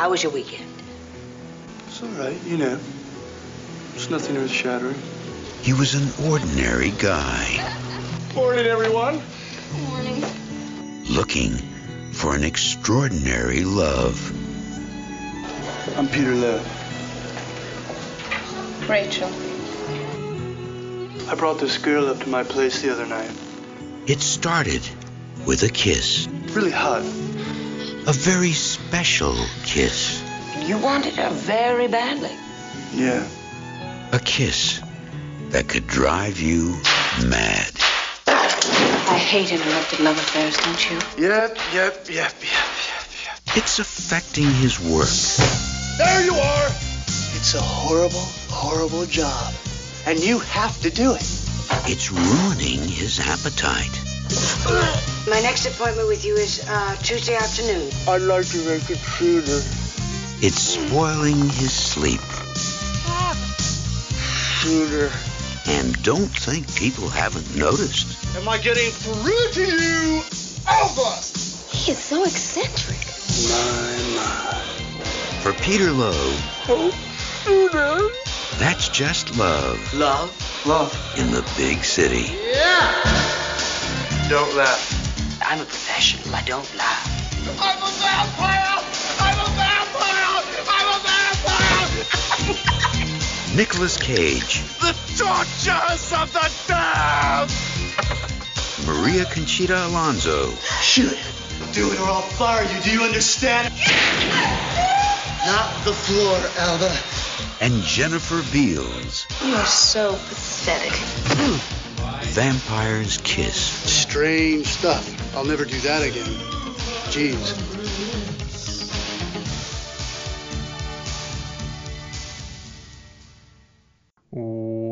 How was your weekend? It's all right, you know. It's nothing earth shattering. He was an ordinary guy. Morning, everyone. Morning. Looking for an extraordinary love. I'm Peter Loew. Rachel. I brought this girl up to my place the other night. It started with a kiss. Really hot. A very special kiss. You wanted her very badly. Yeah. A kiss that could drive you mad. I hate interrupted love affairs, don't you? Yep, yep, yep, yep, yep, yep. It's affecting his work. There you are! It's a horrible, horrible job. And you have to do it. It's ruining his appetite. My next appointment with you is uh, Tuesday afternoon. I'd like to make it sooner. It's spoiling his sleep. Sooner. And don't think people haven't noticed. Am I getting through to you? Over! He is so eccentric. My, my. For Peter Loew, Oh, sooner. that's just love Love? Love. in the big city. Don't laugh. I'm a professional. I don't laugh. I'm a vampire! I'm a vampire! I'm a vampire! Nicolas Cage, the tortures of the damned! Maria Conchita Alonso, Shoot. Do it or I'll fire you. Do you understand? Not the floor, Alva. and Jennifer Beals. You are so pathetic. Vampire's Kiss. Strange stuff. I'll never do that again. Jeez.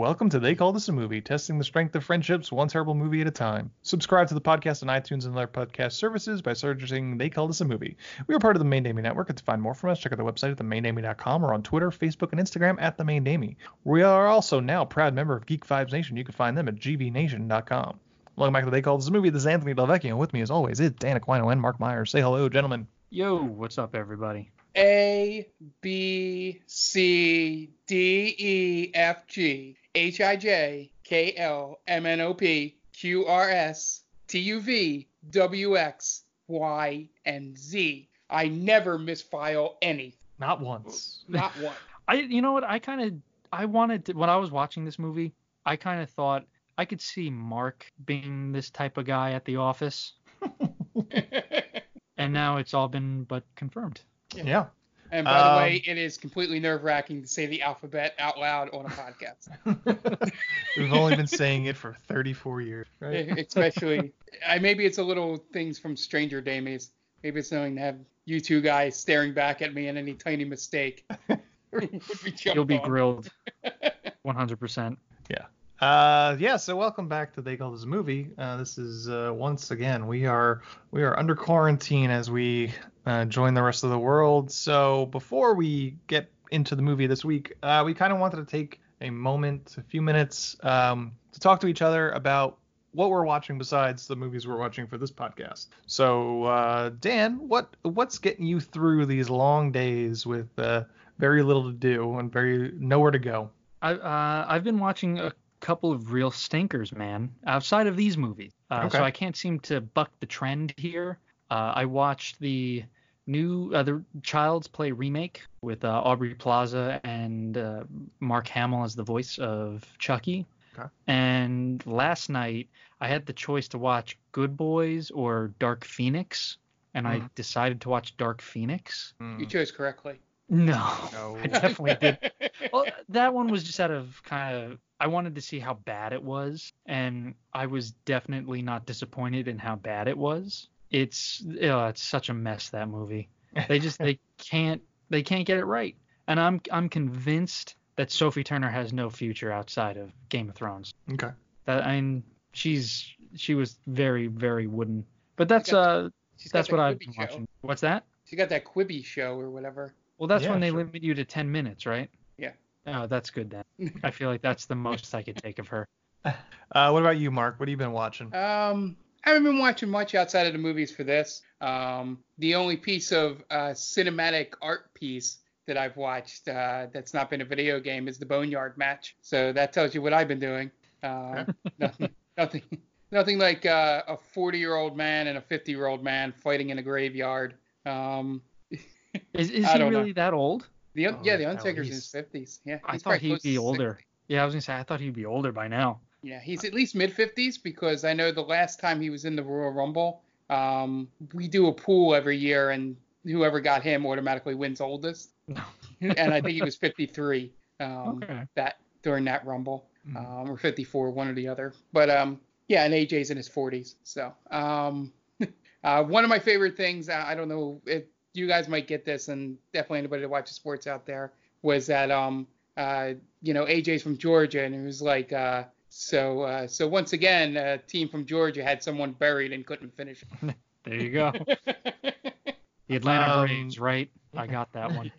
Welcome to They Call This a Movie, testing the strength of friendships one terrible movie at a time. Subscribe to the podcast on iTunes and other podcast services by searching They Call This a Movie. We are part of the Main Damie Network, and to find more from us, check out the website at themaindamie.com or on Twitter, Facebook, and Instagram at The Main Damie. We are also now a proud member of Geek Vibes Nation. You can find them at gvnation.com. Welcome back to They Call This a Movie. This is Anthony Del Vecchio. With me, as always, is Dan Aquino and Mark Myers. Say hello, gentlemen. Yo, what's up, everybody? A B C D E F G H I J K L M N O P Q R S T U V W X Y and Z. I never misfile anything. Not once. Not one. I, you know what? I kind of, I wanted to, when I was watching this movie, I kind of thought I could see Mark being this type of guy at the office, and now it's all been but confirmed. Yeah. And by the Um, way, it is completely nerve wracking to say the alphabet out loud on a podcast. We've only been saying it for 34 years, right? Especially, I, maybe it's a little things from Stranger Damies. Maybe it's knowing to have you two guys staring back at me and any tiny mistake would be jumped You'll be on. grilled 100%. Yeah. Uh, yeah. So welcome back to They Call This a Movie. Uh, this is uh, once again we are we are under quarantine as we uh, join the rest of the world. So before we get into the movie this week, uh, we kind of wanted to take a moment, a few minutes, um, to talk to each other about what we're watching besides the movies we're watching for this podcast. So uh, Dan, what what's getting you through these long days with uh, very little to do and very nowhere to go? I, uh, I've been watching a couple of real stinkers, man, outside of these movies. Uh, Okay. So I can't seem to buck the trend here. Uh, I watched the new uh, the Child's Play remake with uh, Aubrey Plaza and uh, Mark Hamill as the voice of Chucky. Okay. And last night I had the choice to watch Good Boys or Dark Phoenix, and I Mhm. decided to watch Dark Phoenix. You chose correctly. No, No. I definitely did. Well, that one was just out of kind of I wanted to see how bad it was, and I was definitely not disappointed in how bad it was. It's oh, it's such a mess that movie. They just they can't they can't get it right. And I'm I'm convinced that Sophie Turner has no future outside of Game of Thrones. Okay. That I mean she's she was very very wooden. But that's got uh She's that's that what I've Quibi been show. watching. What's that? She got that Quibi show or whatever. Well, that's Yeah, when they sure. limit you to 10 minutes, right? Yeah. Oh, that's good then. I feel like that's the most I could take of her. Uh, what about you, Mark? What have you been watching? Um, I haven't been watching much outside of the movies for this. Um, the only piece of uh, cinematic art piece that I've watched uh, that's not been a video game is the Boneyard match. So that tells you what I've been doing. Uh, nothing, nothing, nothing like uh, a 40-year-old man and a 50-year-old man fighting in a graveyard. Um, Is, is he don't know. really that old? the Oh, yeah, the hell, Undertaker's in his 50s. Yeah, I thought he'd be older. 60. Yeah, I was gonna say I thought he'd be older by now. Yeah, he's at least mid 50s because I know the last time he was in the Royal Rumble, um, we do a pool every year and whoever got him automatically wins oldest. And I think he was 53 um, Okay. that during that Rumble, Mhm. um, or 54, one or the other. But um, yeah, and AJ's in his 40s. So um, uh, one of my favorite things, I I don't know if you guys might get this, and definitely anybody that watches sports out there, was that um, uh, you know AJ's from Georgia, and it was like. Uh, so, uh, so once again, a team from Georgia had someone buried and couldn't finish There you go. The Atlanta Um, Braves, right? I got that one.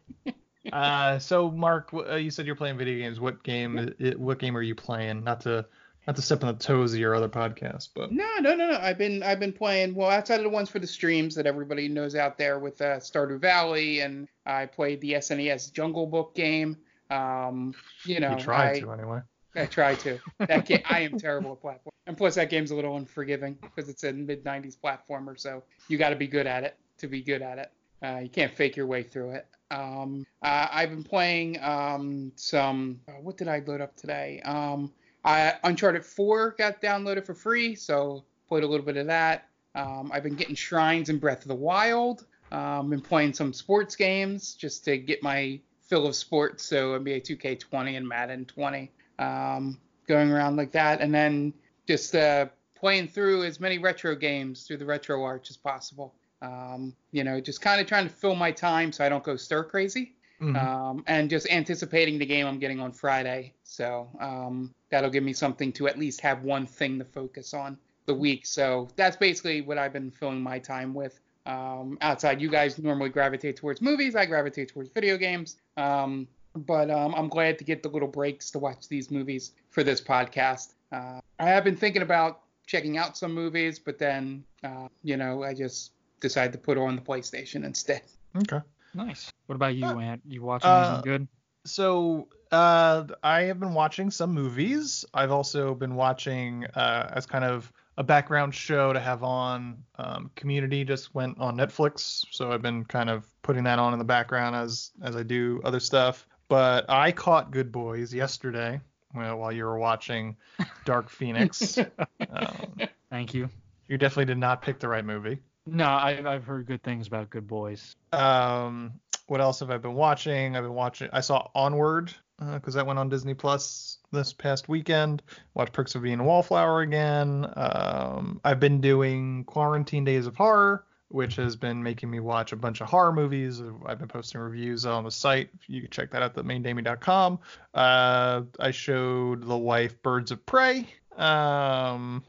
Uh, so Mark, uh, you said you're playing video games. What game? i- What game are you playing? Not to not to step on the toes of your other podcast, but No, no, no, no. I've been I've been playing well outside of the ones for the streams that everybody knows out there with uh, Stardew Valley, and I played the SNES Jungle Book game. Um, you know, you tried I, to anyway. I try to. That game, I am terrible at platform, and plus that game's a little unforgiving because it's a mid '90s platformer, so you got to be good at it to be good at it. Uh, you can't fake your way through it. Um, uh, I've been playing um, some. Uh, what did I load up today? Um, I, Uncharted 4 got downloaded for free, so played a little bit of that. Um, I've been getting shrines in Breath of the Wild. Um, been playing some sports games just to get my fill of sports, so NBA 2K20 and Madden 20 um, going around like that, and then just uh, playing through as many retro games through the RetroArch as possible. Um, you know, just kind of trying to fill my time so I don't go stir crazy, Mhm. um, and just anticipating the game I'm getting on Friday. So um, that'll give me something to at least have one thing to focus on the week. So that's basically what I've been filling my time with. Um, outside, you guys normally gravitate towards movies. I gravitate towards video games. Um, but um, I'm glad to get the little breaks to watch these movies for this podcast. Uh, I have been thinking about checking out some movies, but then, uh, you know, I just decided to put on the PlayStation instead. Okay. Nice. What about you, Uh, Ant? You watching uh, anything good? So uh, I have been watching some movies. I've also been watching uh, as kind of a background show to have on. Um, Community just went on Netflix, so I've been kind of putting that on in the background as as I do other stuff. But I caught Good Boys yesterday well, while you were watching Dark Phoenix. um, Thank you. you definitely did not pick the right movie. No, I've I've heard good things about Good Boys. Um, what else have I been watching? I've been watching. I saw Onward because that went on Disney Plus this past weekend. Watched Perks of Being a Wallflower again. Um, I've been doing Quarantine Days of Horror, which has been making me watch a bunch of horror movies. I've been posting reviews on the site. You can check that out at maindamie.com. Uh, I showed the wife Birds of Prey. Um,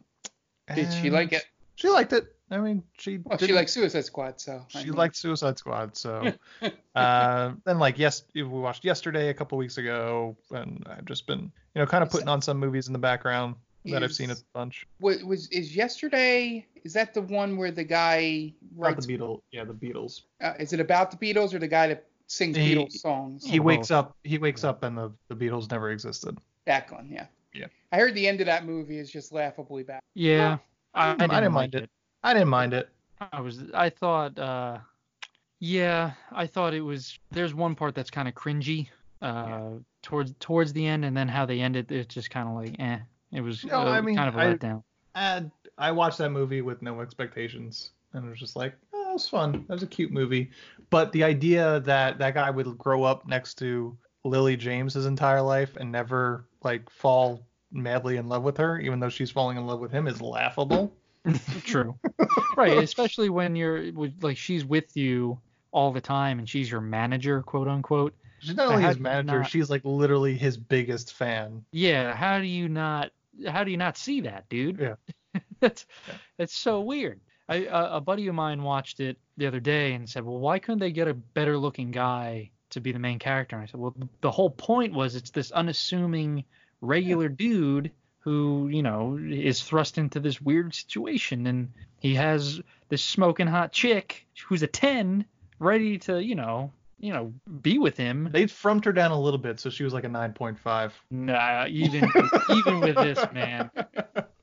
Did she like it? She liked it. I mean, she. Well, she likes Suicide Squad, so I she mean, liked Suicide Squad, so uh, then like yes, we watched yesterday a couple weeks ago, and I've just been you know kind of putting on some movies in the background that I've seen a bunch. Was, was is yesterday? Is that the one where the guy Not writes? the Beatles, yeah, the Beatles. Uh, is it about the Beatles or the guy that sings He- Beatles songs? He wakes up, he wakes up, and the the Beatles never existed. That one, yeah. Yeah. I heard the end of that movie is just laughably bad. Yeah, I, I didn't, didn't like mind it. I didn't mind it. I was I thought uh yeah, I thought it was there's one part that's kind of cringy uh towards towards the end and then how they ended it's just kind of like eh. It was No, uh, I mean, kind of a I- letdown. And I watched that movie with no expectations, and it was just like, oh, it was fun. That was a cute movie. But the idea that that guy would grow up next to Lily James his entire life and never like fall madly in love with her, even though she's falling in love with him, is laughable. True. right, especially when you're with- like she's with you all the time and she's your manager, quote unquote. She's not only his manager, not- she's like literally his biggest fan. Yeah, how do you not how do you not see that, dude? Yeah. that's that's so weird. I a buddy of mine watched it the other day and said, "Well, why couldn't they get a better looking guy to be the main character?" And I said, "Well, the whole point was it's this unassuming regular dude who, you know, is thrust into this weird situation and he has this smoking hot chick who's a 10 ready to, you know, you know, be with him. They frumped her down a little bit, so she was like a 9.5. Nah, even even with this man,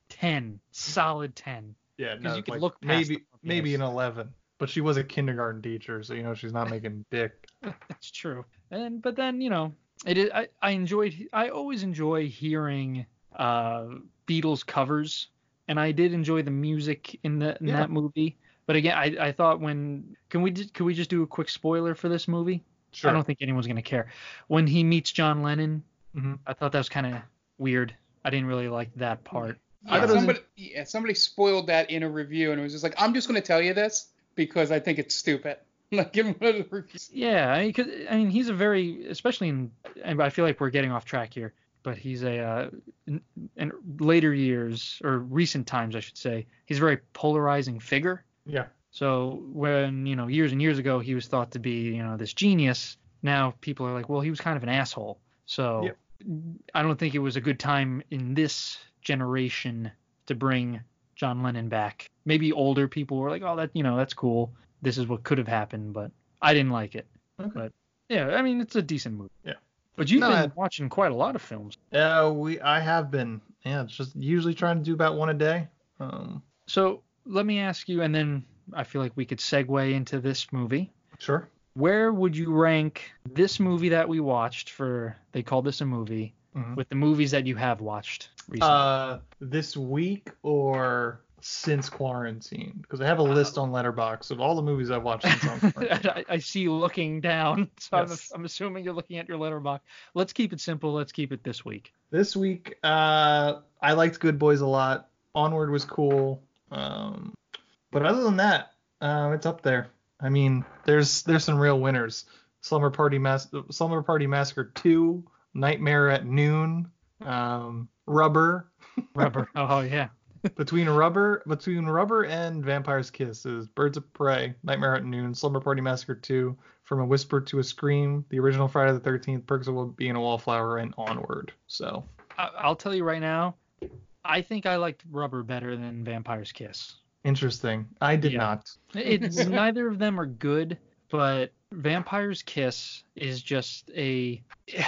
10, solid 10. Yeah, 'Cause no, you could like look past maybe maybe an 11, but she was a kindergarten teacher, so you know she's not making dick. That's true. And but then you know, it is. I, I enjoyed. I always enjoy hearing uh Beatles covers, and I did enjoy the music in the in Yeah. that movie. But again, I, I thought when can we just, can we just do a quick spoiler for this movie? Sure. I don't think anyone's gonna care. When he meets John Lennon, Mhm. I thought that was kind of weird. I didn't really like that part. Yeah, thought it was somebody, yeah, somebody spoiled that in a review, and it was just like, I'm just going to tell you this because I think it's stupid. Like, give him a review. Yeah, I mean, 'cause- I mean, he's a very, especially in, and I feel like we're getting off track here, but he's a, uh, in, in later years or recent times, I should say, he's a very polarizing figure. Yeah. So when you know years and years ago he was thought to be you know this genius, now people are like, well, he was kind of an asshole. So Yep. I don't think it was a good time in this generation to bring John Lennon back. Maybe older people were like, oh, that you know that's cool. This is what could have happened, but I didn't like it. Okay. But yeah, I mean it's a decent movie. Yeah. But you've No, been I- watching quite a lot of films. Uh, we I have been. Yeah, it's just usually trying to do about one a day. Um, So let me ask you, and then I feel like we could segue into this movie. sure. where would you rank this movie that we watched for they called this a movie Mhm. with the movies that you have watched recently? Uh, this week or since quarantine? Because I have a list on Letterboxd of all the movies I've watched since quarantine. I, I see you looking down, so Yes. I'm, I'm assuming you're looking at your Letterboxd. Let's keep it simple. Let's keep it this week. This week, uh, I liked Good Boys a lot. Onward was cool. Um, but other than that, uh, it's up there. I mean, there's there's some real winners. Slumber Party Mas- Slumber Party Massacre 2, Nightmare at Noon, um, Rubber. Rubber. oh yeah. between Rubber between Rubber and Vampire's Kiss is Birds of Prey, Nightmare at Noon, Slumber Party Massacre 2, From a Whisper to a Scream, the original Friday the 13th, Perks of Being a Wallflower, and Onward. So I, I'll tell you right now. I think I liked Rubber better than Vampire's Kiss. Interesting. I did Yeah. not. It's neither of them are good, but Vampire's Kiss is just a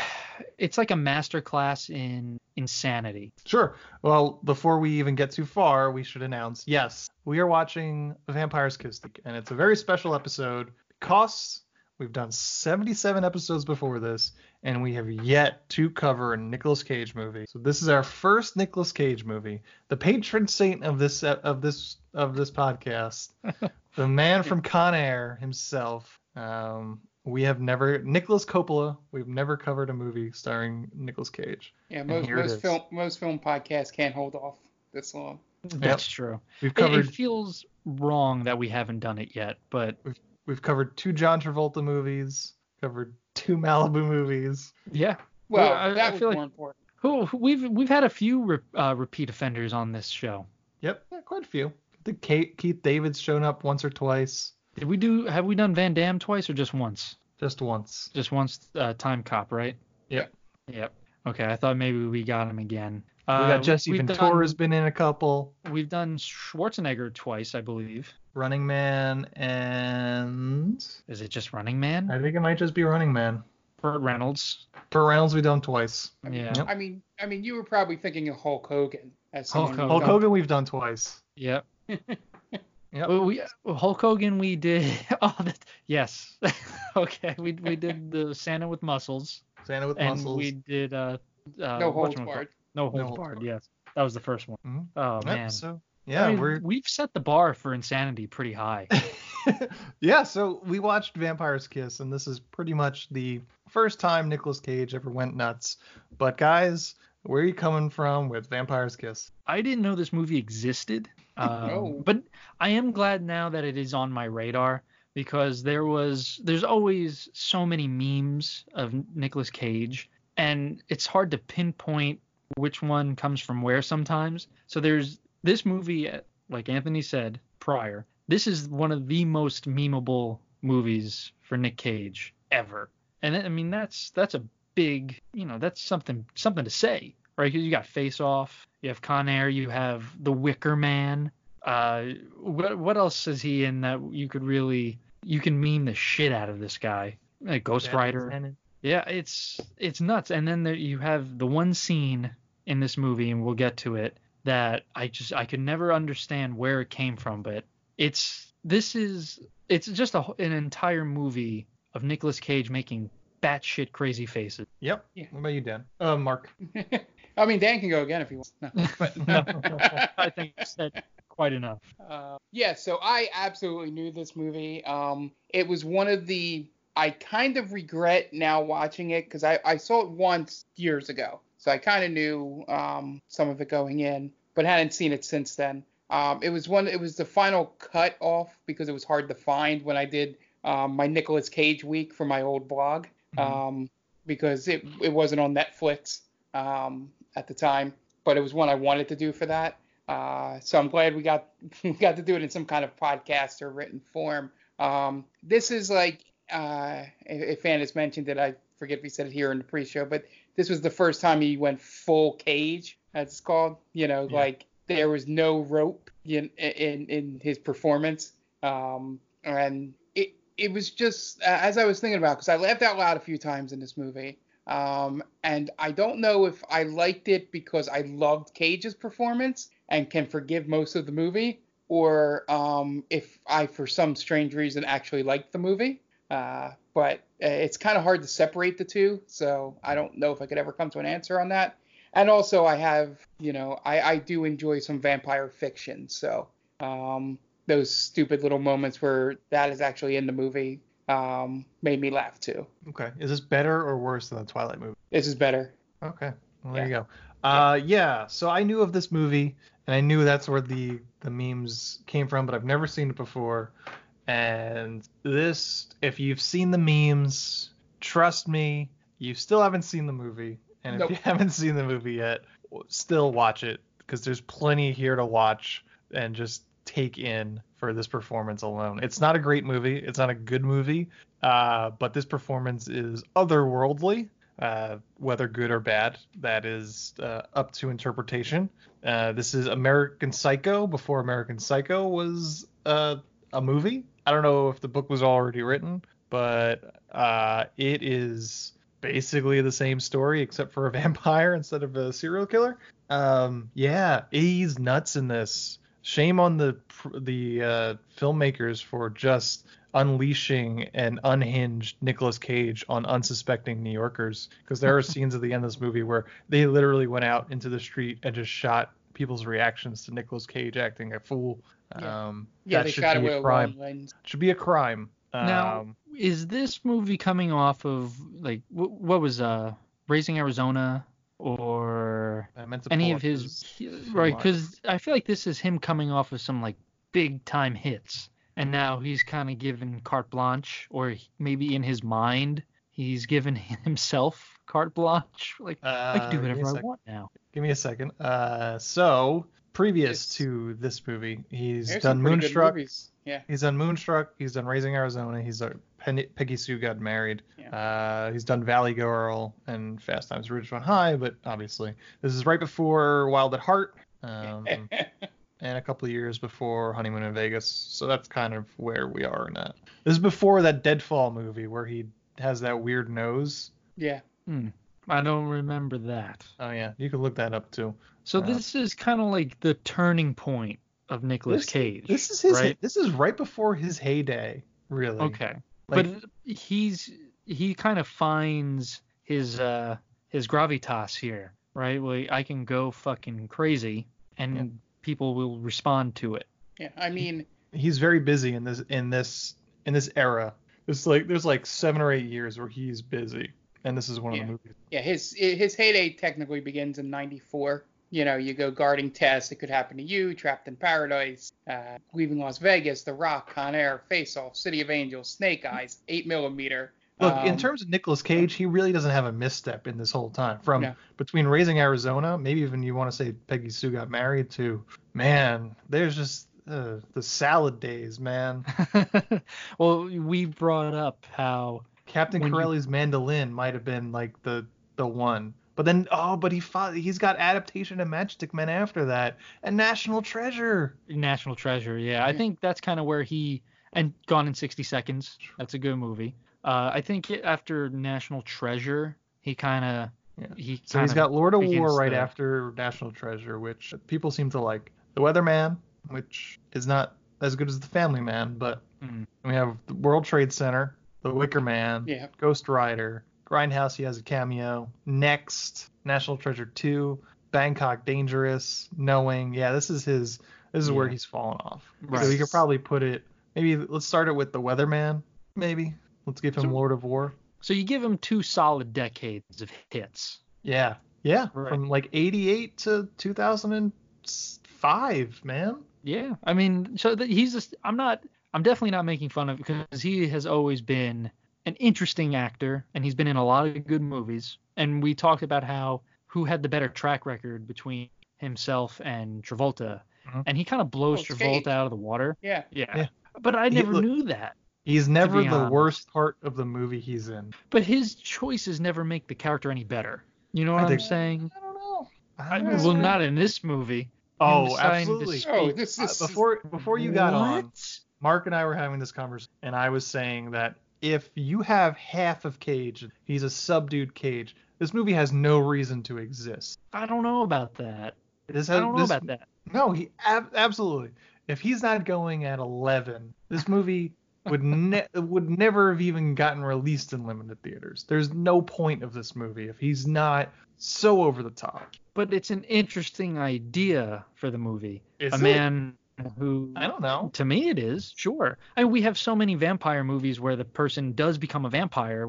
it's like a masterclass in insanity. Sure. Well, before we even get too far, we should announce yes, we are watching Vampire's Kiss, and it's a very special episode because we've done 77 episodes before this, and we have yet to cover a Nicolas Cage movie. So this is our first Nicolas Cage movie. The patron saint of this of this of this podcast, the man from Con Air himself. Um, we have never Nicolas Coppola. We've never covered a movie starring Nicolas Cage. Yeah, And most most film most film podcasts can't hold off this long. That's true. We've It, it feels wrong that we haven't done it yet, but We've covered two John Travolta movies, covered two Malibu movies. yeah. Well, I- I that was feel like- more important. Who who- we've we've had a few re, uh, repeat offenders on this show. Yep, yeah, quite a few. I think Kate, Keith David's shown up once or twice, Did we do have we done Van Damme twice or just once? just once. Just once uh, Timecop, right? Yep. Yep. Okay, I thought maybe we got him again. We Uh, got Jesse we've Ventura's done, been in a couple. we've done Schwarzenegger twice, I believe. Running Man and Is it just Running Man? I think it might just be Running Man. Burt Reynolds. For Reynolds, we've done twice. Yeah. Yep. I mean, I mean, you were probably thinking of Hulk Hogan as Hulk Hogan. Hulk Hogan, we've done twice. Yep. Yep. Well, we Hulk Hogan we did. Oh, that, yes. okay, we we did the Santa with muscles, Santa with and muscles. we did uh, uh No holds whatchamacallit- barred. No holds holds barred. Yes, that was the first one. Mhm. Oh Yep, man. So yeah, I mean, we're we've set the bar for insanity pretty high. yeah, so we watched Vampire's Kiss, and this is pretty much the first time Nicolas Cage ever went nuts. But guys, where are you coming from with Vampire's Kiss? I didn't know this movie existed. Um, Oh. But I am glad now that it is on my radar because there was there's always so many memes of Nicolas Cage and it's hard to pinpoint which one comes from where sometimes. So there's this movie like Anthony said prior. This is one of the most memeable movies for Nick Cage ever. And I mean that's that's a big, you know, that's something something to say, right? 'Cause you got Face Off, you have Con Air, you have The Wicker Man. Uh, what what else is he in that you could really you can meme the shit out of this guy? Like Ghost Dead Rider. Lieutenant. Yeah, it's it's nuts. And then there, you have the one scene in this movie, and we'll get to it, that I just I could never understand where it came from, but it's this is it's just a, an entire movie of Nicolas Cage making batshit crazy faces. Yep. Yeah. What about you, Dan? Uh, Mark. I mean, Dan can go again if he wants. No, but No, I think you said quite enough. Uh, yeah, so I absolutely knew this movie. Um, it was one of the I kind of regret now watching it because I, I saw it once years ago, so I kind of knew um, some of it going in, but hadn't seen it since then. Um, it was one. It was the final cut off because it was hard to find when I did um, my Nicolas Cage week for my old blog um, because it it wasn't on Netflix um, at the time, but it was one I wanted to do for that. Uh, so I'm glad we got we got to do it in some kind of podcast or written form. Um, this is like uh, if if Ann has mentioned that I forget if he said it here in the pre-show, but this was the first time he went full cage, as it's called. You know, Yeah. like there was no rope in in, in his performance, um, and it it was just uh, as I was thinking about because I laughed out loud a few times in this movie. Um, and I don't know if I liked it because I loved Cage's performance and can forgive most of the movie, or um, if I, for some strange reason, actually liked the movie. Uh, but uh, it's kind of hard to separate the two, so I don't know if I could ever come to an answer on that. And also, I have, you know, I, I do enjoy some vampire fiction, so um, those stupid little moments where that is actually in the movie um, made me laugh too. Okay. Is this better or worse than the Twilight movie? This is better. Okay. Well, there you go. Uh, yeah. So I knew of this movie, and I knew that's where the the memes came from, but I've never seen it before. And this, if you've seen the memes, trust me, you still haven't seen the movie. And if Nope. you haven't seen the movie yet, still watch it because there's plenty here to watch and just take in for this performance alone. It's not a great movie. It's not a good movie. Uh, but this performance is otherworldly. Uh, whether good or bad, that is uh, up to interpretation. Uh, this is American Psycho before American Psycho was uh, a movie. I don't know if the book was already written, but uh, it is basically the same story except for a vampire instead of a serial killer. Um, yeah, he's nuts in this. Shame on the the uh, filmmakers for just unleashing an unhinged Nicolas Cage on unsuspecting New Yorkers because there are scenes at the end of this movie where they literally went out into the street and just shot people's reactions to Nicolas Cage acting a fool. Yeah. Um, Yeah, that they should shot it be with a a crime. long lens. Should be a crime. Now, Um, is this movie coming off of like wh- what was uh Raising Arizona or I meant to any of his his right? Because I feel like this is him coming off of some like big time hits, and now he's kind of given carte blanche, or maybe in his mind he's given himself carte blanche. Like I can do Uh, give me a whatever I sec. want now. Give me a second. Uh, so previous Yes. to this movie, he's done some pretty good Moonstruck. movies. Yeah. He's done Moonstruck. He's done Raising Arizona. He's done Penny, Peggy Sue Got Married. Uh, he's done Valley Girl and Fast Times at Ridgemont High. But obviously, this is right before Wild at Heart. Um, and a couple of years before Honeymoon in Vegas. So that's kind of where we are in that. This is before that Deadfall movie where he has that weird nose. yeah. Hmm. I don't remember that. Oh yeah, you can look that up too. So Uh, this is kind of like the turning point of Nicolas This- Cage. This is his. right? This is right before his heyday, really. Okay. Like- but he's he kind of finds his uh his gravitas here, right? Well, I can go fucking crazy and people will respond to it. Yeah. I mean, He's very busy in this in this in this era. It's like there's like seven or eight years where he's busy, and this is one Yeah. of the movies. yeah, his his heyday technically begins in '94. you know, you go guarding Tess, it could happen to you, Trapped in Paradise, uh, Leaving Las Vegas, The Rock, Con Air, Face Off, City of Angels, Snake Eyes, 8 millimeter. Look, in Um, terms of Nicolas Cage, he really doesn't have a misstep in this whole time. From No. between Raising Arizona, maybe even you want to say Peggy Sue got married to, man, there's just uh, the salad days, man. well, we brought up how Captain When you- Corelli's mandolin might have been like the the one. But then oh, but he fought, he's got adaptation and Matchstick Men after that and National Treasure. National Treasure, yeah, I think that's kind of where he and Gone in 60 Seconds. That's a good movie. Uh, I think after National Treasure, he kind of Yeah. he So he's kinda got Lord of War right to- after National Treasure, which people seem to like. The Weatherman, which is not as good as The Family Man, but Mm. we have the World Trade Center, The Wicker Man, Yeah. Ghost Rider, Grindhouse. He has a cameo. Next, National Treasure 2, Bangkok Dangerous, Knowing. Yeah, this is his. This is where he's fallen off. Right. So Right. you could probably put it. Maybe let's start it with The Weatherman. Maybe let's give him So- Lord of War. So you give him two solid decades of hits. Yeah. Yeah. Right. From like 88 to 2005, man. Yeah, I mean, so that he's just I'm not I'm definitely not making fun of because he has always been an interesting actor and he's been in a lot of good movies. And we talked about how who had the better track record between himself and Travolta, Mhm. and he kind of blows Oh, Travolta Cage. out of the water. Yeah. Yeah. Yeah. But I never look- knew that. He's never the honest. worst part of the movie he's in. But his choices never make the character any better. You know I what I'm saying? I don't know. I, don't well, know. not in this movie. Oh, deciding to absolutely. Oh, this Uh, before before you got on, What? Mark and I were having this conversation, and I was saying that if you have half of Cage, he's a subdued Cage. This movie has no reason to exist. I don't know about that. This I don't know this, about that. No, he ab- absolutely. If he's not going at 11, this movie would ne- would never have even gotten released in limited theaters. There's no point of this movie if he's not so over the top. but it's an interesting idea for the movie. Is a it? man who I don't know. to me it is sure. I mean, we have so many vampire movies where the person does become a vampire,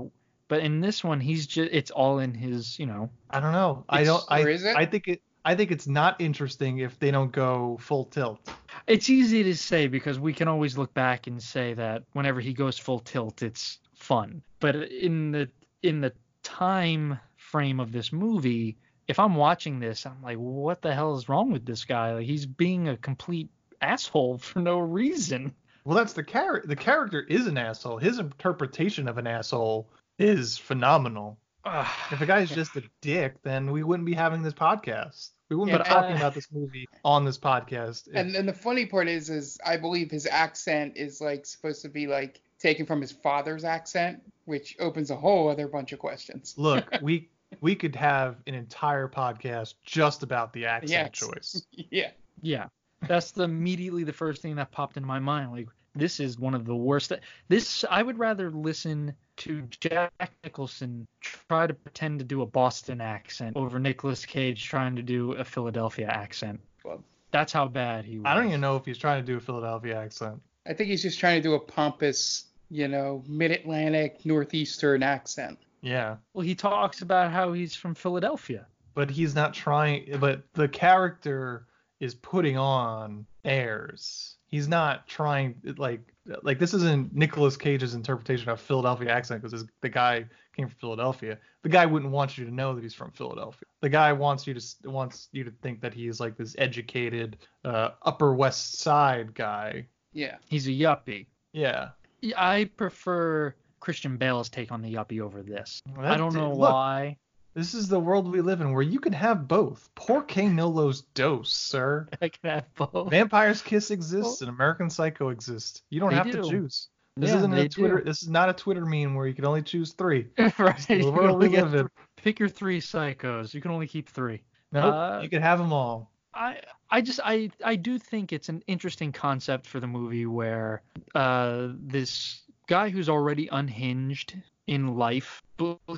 but in this one he's just it's all in his you know. I don't know. I don't. I is it? I think it. I think it's not interesting if they don't go full tilt. It's easy to say because we can always look back and say that whenever he goes full tilt, it's fun. But in the in the time frame of this movie, if I'm watching this, I'm like, what the hell is wrong with this guy? Like he's being a complete asshole for no reason. Well, that's the character. The character is an asshole. His interpretation of an asshole is phenomenal. Ah. If a guy's just a dick, then we wouldn't be having this podcast. We wouldn't Yeah, be talking I- about this movie on this podcast. if- And then the funny part is, is I believe his accent is like supposed to be like taken from his father's accent, which opens a whole other bunch of questions. look, we we could have an entire podcast just about the accent Yes. choice. yeah. Yeah, that's the immediately the first thing that popped in my mind. Like this is one of the worst. This I would rather listen to Jack Nicholson try to pretend to do a Boston accent over Nicolas Cage trying to do a Philadelphia accent. Well- That's how bad he was. I don't even know if he's trying to do a Philadelphia accent. I think he's just trying to do a pompous, you know, mid-Atlantic, northeastern accent. Yeah. Well, he talks about how he's from Philadelphia. but he's not trying but the character is putting on airs he's not trying like like this isn't Nicolas Cage's interpretation of Philadelphia accent because the guy came from Philadelphia the guy wouldn't want you to know that he's from Philadelphia the guy wants you to s- wants you to think that he's like this educated uh, upper west side guy Yeah. He's a yuppie. yeah I prefer Christian Bale's take on the yuppie over this. Well, I don't know look, why. This is the world we live in where you can have both Porque no los dos sir I can have both. Vampire's Kiss exists and American Psycho exists. You don't They have do. to choose. This Yeah, isn't a Twitter. do. This is not a Twitter meme where you can only choose three. right. The world we live in. pick your three psychos. You can only keep three. No, Uh, you can have them all. I I just I I do think it's an interesting concept for the movie where uh this guy who's already unhinged in life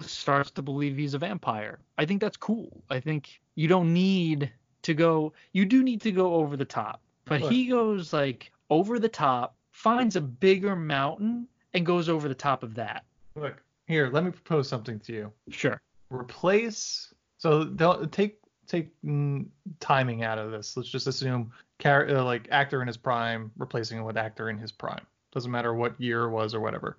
starts to believe he's a vampire. I think that's cool. I think you don't need to go you do need to go over the top. But he goes like over the top, finds a bigger mountain and goes over the top of that. Look here. Let me propose something to you. Sure. Replace. So don't take take mm, timing out of this. Let's just assume char- uh, like actor in his prime replacing him with actor in his prime. Doesn't matter what year it was or whatever.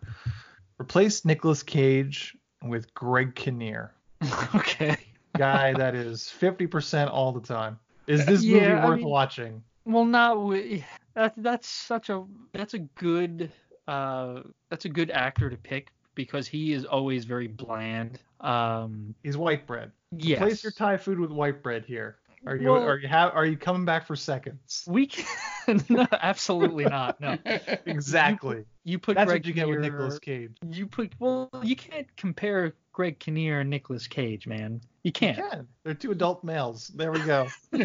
Replace Nicolas Cage with Greg Kinnear, okay. guy that is 50% all the time. Is this movie Yeah, I worth mean- watching? Well, not wi- that. That's such a that's a good uh that's a good actor to pick because he is always very bland. Um, He's white bread. yes. Replace your Thai food with white bread here. Are you Well- are you ha- are you coming back for seconds? we can no, absolutely not. No. Exactly. You put That's Greg what you get with Kinnear- Nicolas Cage. You put well, you can't compare Greg Kinnear and Nicolas Cage, man. You You can't. can. They're two adult males. There we go.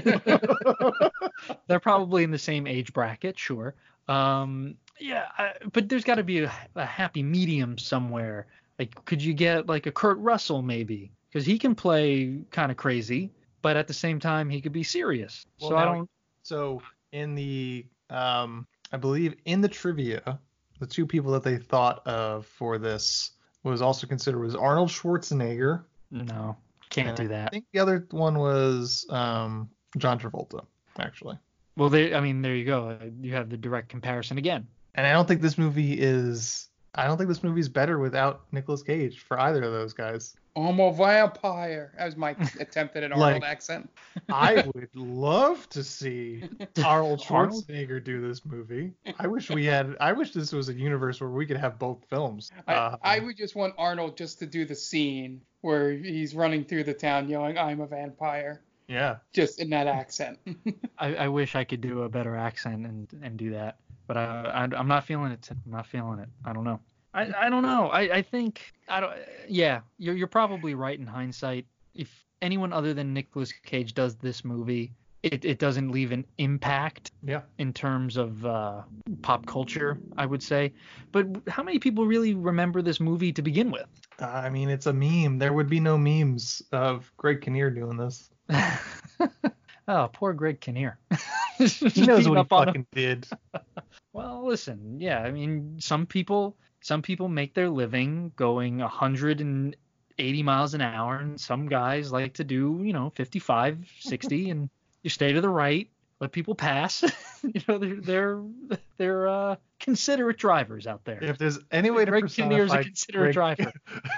They're probably in the same age bracket, sure. Um, yeah, I, but there's got to be a, a happy medium somewhere. Like, could you get like a Kurt Russell maybe? Because he can play kind of crazy, but at the same time he could be serious. Well, so I don't. So in the um I believe in the trivia, the two people that they thought of for this was also considered was Arnold Schwarzenegger. No, can't and do that. I think the other one was um John Travolta, actually. Well, there. I mean, there you go. You have the direct comparison again. And I don't think this movie is I don't think this movie's better without Nicolas Cage for either of those guys. I'm a vampire. That was my attempt at an Arnold Like- accent. I would love to see Arnold Arnold? Schwarzenegger do this movie. I wish we had. I wish this was a universe where we could have both films. I, Uh, I would just want Arnold just to do the scene where he's running through the town yelling, I'm a vampire. Yeah. Just in that accent. I, I wish I could do a better accent and and do that, but I, I I'm not feeling it. I'm not feeling it. I don't know. I, I don't know. I, I think I don't. Yeah, you're you're probably right in hindsight. If anyone other than Nicolas Cage does this movie, it, it doesn't leave an impact Yeah. in terms of uh, pop culture. I would say, but how many people really remember this movie to begin with? Uh, I mean, it's a meme. There would be no memes of Greg Kinnear doing this. oh, poor Greg Kinnear. He knows what he fucking did. Well, listen, yeah, I mean, some people some people make their living going 180 miles an hour, and some guys like to do, you know, 55, 60, and you stay to the right, let people pass. you know, they're they're they're uh, considerate drivers out there. If there's any way to Greg Kinnear's a considerate Greg-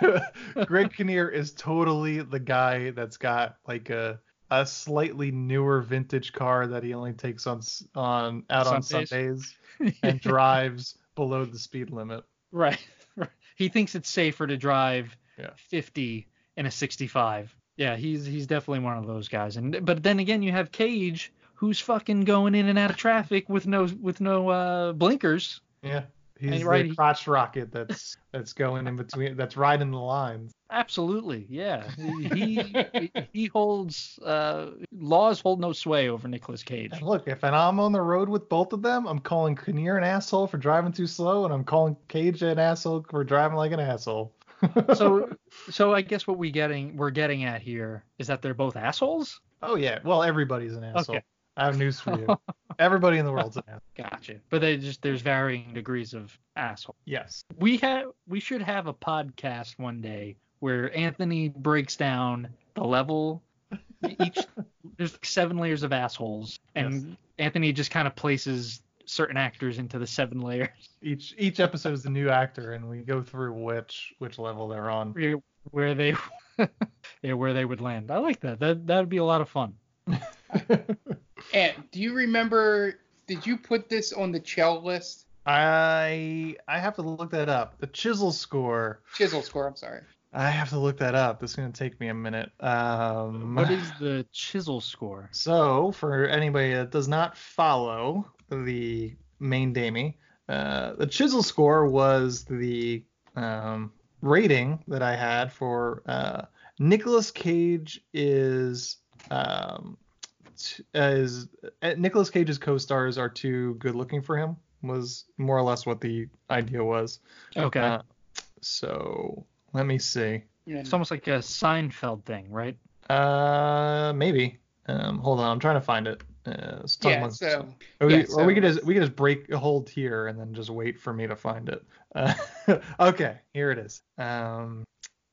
driver. Greg Kinnear is totally the guy that's got like a a slightly newer vintage car that he only takes on on out on Sundays. Sundays and drives below the speed limit. Right. right. He thinks it's safer to drive Yeah. 50 in a 65. Yeah, he's he's definitely one of those guys. And but then again, you have Cage, who's fucking going in and out of traffic with no with no uh, blinkers. Yeah. He's And the right, he- crotch rocket that's that's going in between that's riding the lines. Absolutely, yeah. He he, he holds uh, laws hold no sway over Nicolas Cage. And look, if and I'm on the road with both of them, I'm calling Kinnear an asshole for driving too slow, and I'm calling Cage an asshole for driving like an asshole. So so I guess what we getting we're getting at here is that they're both assholes. oh yeah, well everybody's an asshole. Okay. I have news for you. Everybody in the world's an asshole. Gotcha. But they just there's varying degrees of asshole. Yes. we have we should have a podcast one day where Anthony breaks down the level each there's like seven layers of assholes and Anthony just kind of places certain actors into the seven layers Each each episode is a new actor, and we go through which which level they're on. where, where they yeah where they would land. I like that. That that would be a lot of fun. And do you remember, did you put this on the Chell list? I I have to look that up. The chisel score. Chisel score, I'm sorry. I have to look that up. This is gonna take me a minute. Um, What is the chisel score? So, for anybody that does not follow the main Damie, uh, the chisel score was the um, rating that I had for uh, Nicolas Cage is um, t- is uh, Nicolas Cage's co-stars are too good looking for him was more or less what the idea was. Okay. Uh, so let me see. it's almost like a Seinfeld thing, right? Uh, maybe. Um, hold on, I'm trying to find it. Uh, Yeah, about- so- or, we, yeah, or we could just we could just break a hold here and then just wait for me to find it. Uh, okay, here it is. Um,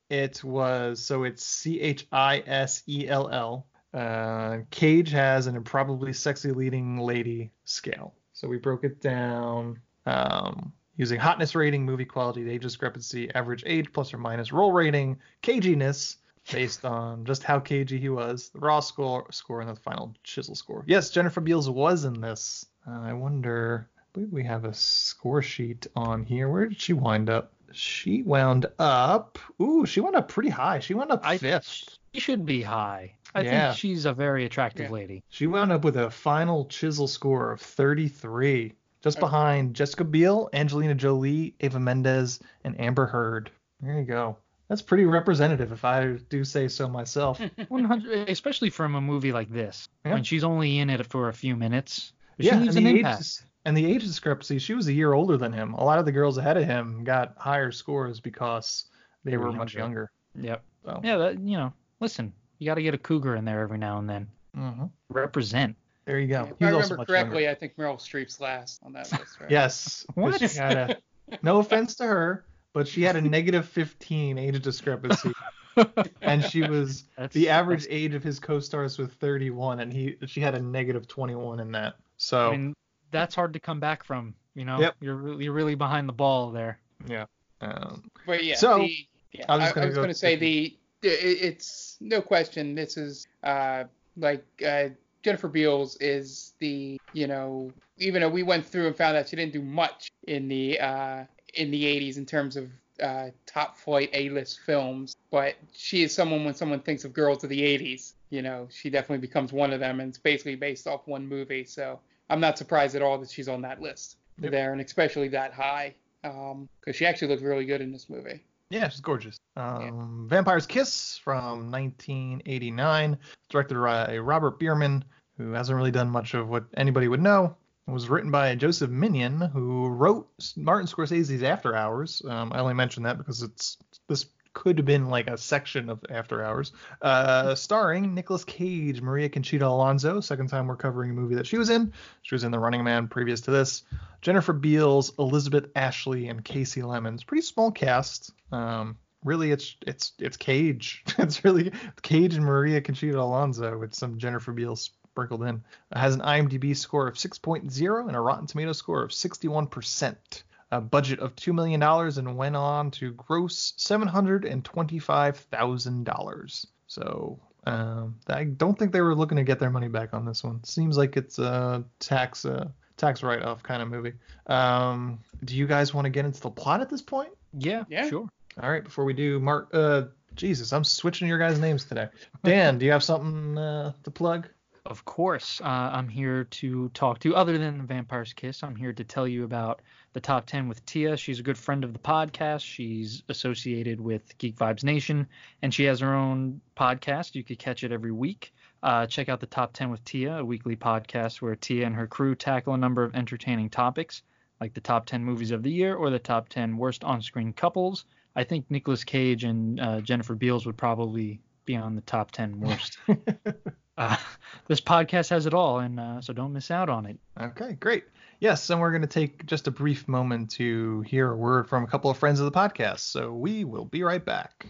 it was so it's C H I S E L L Uh, Cage has an improbably sexy leading lady scale. So we broke it down um, using hotness rating, movie quality, age discrepancy, average age plus or minus role rating, caginess based on just how cagey he was, the raw score, score, and the final chisel score. Yes, Jennifer Beals was in this. Uh, I wonder. I believe we have a score sheet on here. Where did she wind up? She wound up. Ooh, she wound up pretty high. She wound up I fifth. She should be high. I Yeah. think she's a very attractive Yeah. lady. She wound up with a final chisel score of 33, just behind Jessica Biel, Angelina Jolie, Eva Mendes, and Amber Heard. There you go. That's pretty representative, if I do say so myself. 100, especially from a movie like this, Yeah. when she's only in it for a few minutes. She yeah, and leaves the, an age, impact. dis- and the age discrepancy, she was a year older than him. A lot of the girls ahead of him got higher scores because they They were were much younger. Yep. So, Yeah, that, you know, listen, you got to get a cougar in there every now and then. mhm. Represent. There you go. If He I remember correctly, younger. I think Meryl Streep's last on that list, right? Yes. 'cause What? A, no offense to her, but she had a negative 15 age discrepancy. and she was That's the average that's- age of his co-stars was 31 and he she had a negative 21 in that so I mean, that's hard to come back from. You know, Yep. you're really, you're really behind the ball there. yeah um, But yeah, So, the, yeah, I I was was, gonna go going to say the it, it's no question. This is uh like uh, Jennifer Beals is the you know even though we went through and found out she didn't do much in the uh in the 80s in terms of uh, top flight A-list films, but she is someone when someone thinks of girls of the 80s, you know, she definitely becomes one of them, and it's basically based off one movie. So I'm not surprised at all that she's on that list Yep. there, and especially that high, because she actually looked really good in this movie. Yeah she's gorgeous. Um, vampire's kiss from 1989 directed by robert bierman who hasn't really done much of what anybody would know. It was written by Joseph Minion, who wrote Martin Scorsese's After Hours. Um, I only mention that because it's this could have been like a section of After Hours, uh, starring Nicolas Cage, Maria Conchita Alonso. Second time we're covering a movie that she was in. She was in The Running Man previous to this. Jennifer Beals, Elizabeth Ashley, and Kasi Lemmons. Pretty small cast. Um, really, it's it's it's Cage. it's really Cage and Maria Conchita Alonso with some Jennifer Beals sprinkled in. It has an IMDb score of 6.0 and a Rotten Tomato score of 61%. A budget of $2 million and went on to gross $725,000. So um, I don't think they were looking to get their money back on this one. Seems like it's a tax uh, tax write-off kind of movie. Um, do you guys want to get into the plot at this point? Yeah, Yeah. sure. All right, before we do, Mark. Uh, Jesus, I'm switching your guys' names today. Dan, do you have something uh, to plug? Of course, uh, I'm here to talk to. Other than the Vampire's Kiss, I'm here to tell you about the top 10 with Tia. She's a good friend of the podcast. She's associated with Geek Vibes Nation, and she has her own podcast. You could catch it every week. Uh, check out the top 10 with Tia, a weekly podcast where Tia and her crew tackle a number of entertaining topics, like the top 10 movies of the year or the top 10 worst on-screen couples. I think Nicolas Cage and uh, Jennifer Beals would probably be on the top 10 worst. uh, this podcast has it all, and uh, so don't miss out on it. Okay, great. Yes, and we're going to take just a brief moment to hear a word from a couple of friends of the podcast. So we will be right back.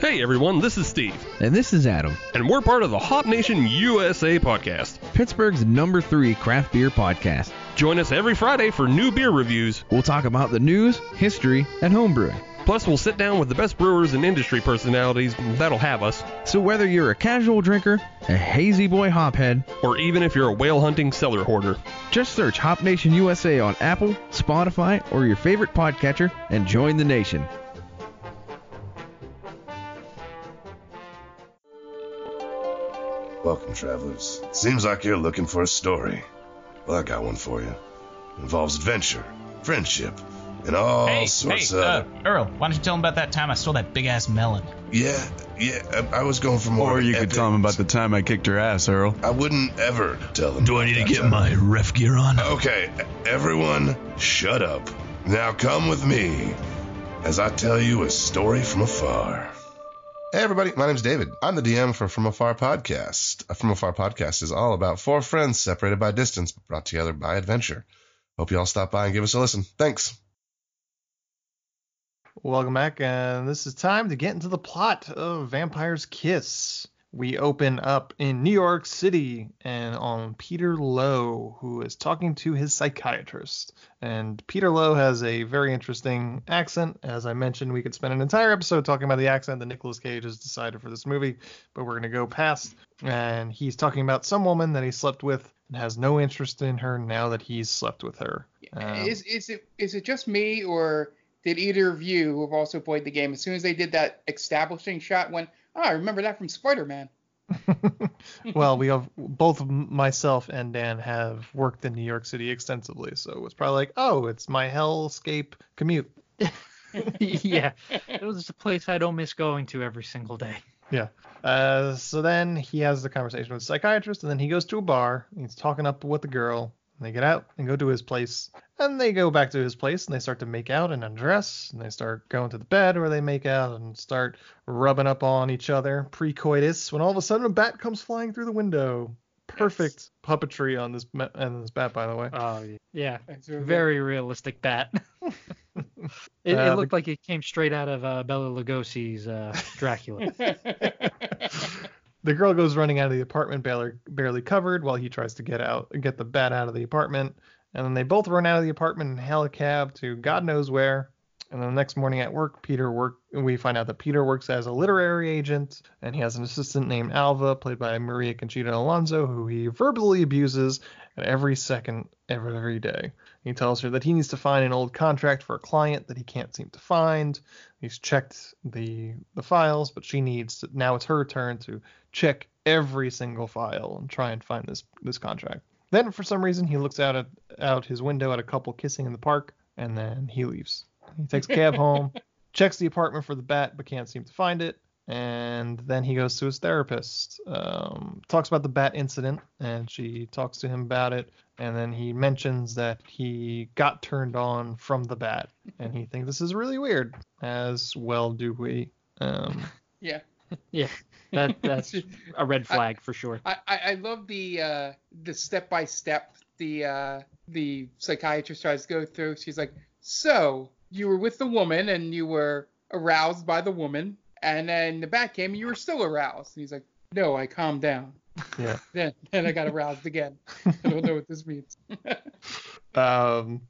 Hey everyone, this is Steve, And this is Adam, and we're part of the Hop Nation USA podcast. Pittsburgh's number three craft beer podcast. Join us every Friday for new beer reviews. We'll talk about the news, history, and homebrewing. Plus, we'll sit down with the best brewers and industry personalities that'll have us, So whether you're a casual drinker, a hazy boy hophead, or even if you're a whale hunting cellar hoarder. just search Hop Nation USA on Apple, Spotify, or your favorite podcatcher and join the nation. Welcome, travelers. Seems like you're looking for a story. Well, I got one for you. It involves adventure, friendship, and all hey, sorts hey, of. uh, Earl, why don't you tell him about that time I stole that big ass melon? Yeah, yeah. I, I was going for more. Or you could tell him about the time I kicked her ass, Earl. I wouldn't ever tell him. Do I need to get time. my ref gear on? Okay, everyone, shut up. Now come with me as I tell you a story from afar. Hey, everybody, my name's David. I'm the DM for From Afar Podcast. A From Afar Podcast is all about four friends separated by distance but brought together by adventure. Hope you all stop by and give us a listen. Thanks. Welcome back, and this is time to get into the plot of Vampire's Kiss. We open up in New York City and on Peter Loew, who is talking to his psychiatrist. And Peter Loew has a very interesting accent. As I mentioned, we could spend an entire episode talking about the accent that Nicolas Cage has decided for this movie, but we're going to go past. And he's talking about some woman that he slept with and has no interest in her now that he's slept with her. Um, is is it is it just me or did either of you who have also played the game as soon as they did that establishing shot went, oh, I remember that from Spider-Man. well, we have both myself and Dan have worked in New York City extensively, so it was probably like, oh, it's my hellscape commute. yeah, it was a place I don't miss going to every single day. Yeah. Uh, so then he has the conversation with the psychiatrist, and then he goes to a bar. He's talking up with the girl. And they get out and go to his place. And they go back to his place and they start to make out and undress. And they start going to the bed where they make out and start rubbing up on each other pre coitus when all of a sudden a bat comes flying through the window. Perfect yes. puppetry on this and this bat, by the way. Oh yeah, very realistic bat. it, uh, it, looked the, like it came straight out of uh, Bela Lugosi's uh, Dracula. The girl goes running out of the apartment, barely, barely covered, while he tries to get out, get the bat out of the apartment. And then they both run out of the apartment and hail a cab to God knows where. And then the next morning at work, Peter work. We find out that Peter works as a literary agent, and he has an assistant named Alva, played by Maria Conchita Alonso, who he verbally abuses at every second every day. He tells her that he needs to find an old contract for a client that he can't seem to find. He's checked the the files, but she needs to, now it's her turn to check every single file and try and find this this contract. Then for some reason he looks out at out his window at a couple kissing in the park and then he leaves. He takes a cab home, checks the apartment for the bat but can't seem to find it, and then he goes to his therapist. Um, talks about the bat incident and she talks to him about it, and then he mentions that he got turned on from the bat and he thinks this is really weird. As well do we. Um, yeah. yeah that that's a red flag I, for sure. I, I love the uh, the step by step the uh, the psychiatrist tries to go through. She's like, so you were with the woman and you were aroused by the woman, and then the bat came and you were still aroused. And he's like, no, I calmed down. Yeah. then then I got aroused again. I don't know what this means. um.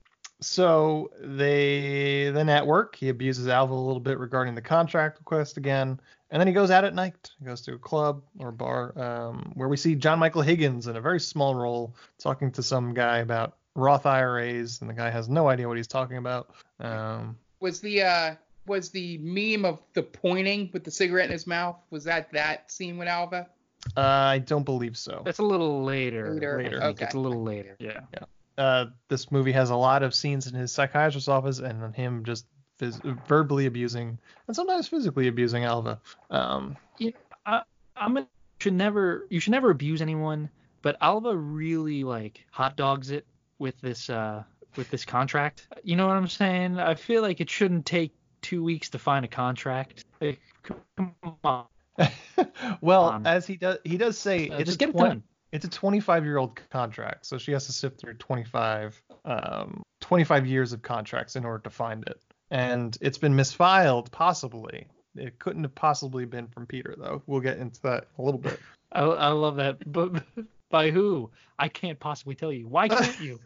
So they then at work he abuses Alva a little bit regarding the contract request again, and then he goes out at night. He goes to a club or bar um, where we see John Michael Higgins in a very small role talking to some guy about Roth IRAs, and the guy has no idea what he's talking about. Um, was the uh, was the meme of the pointing with the cigarette in his mouth? Was that that scene with Alva? Uh, I don't believe so. That's a little later. Later. later. Okay. It's a little later. Yeah. Yeah. Uh, this movie has a lot of scenes in his psychiatrist's office and him just phys- verbally abusing and sometimes physically abusing Alva. Um, yeah, I, I'm a, should never you should never abuse anyone, but Alva really like hot dogs it with this uh with this contract. You know what I'm saying? I feel like it shouldn't take two weeks to find a contract. Like, come on. well, um, as he does, he does say uh, it's it 20, done. It's a 25 year old contract, so she has to sift through 25, um, 25 years of contracts in order to find it and it's been misfiled possibly. It couldn't have possibly been from Peter though. We'll get into that in a little bit. I, I love that, but by who? I can't possibly tell you. Why can't you?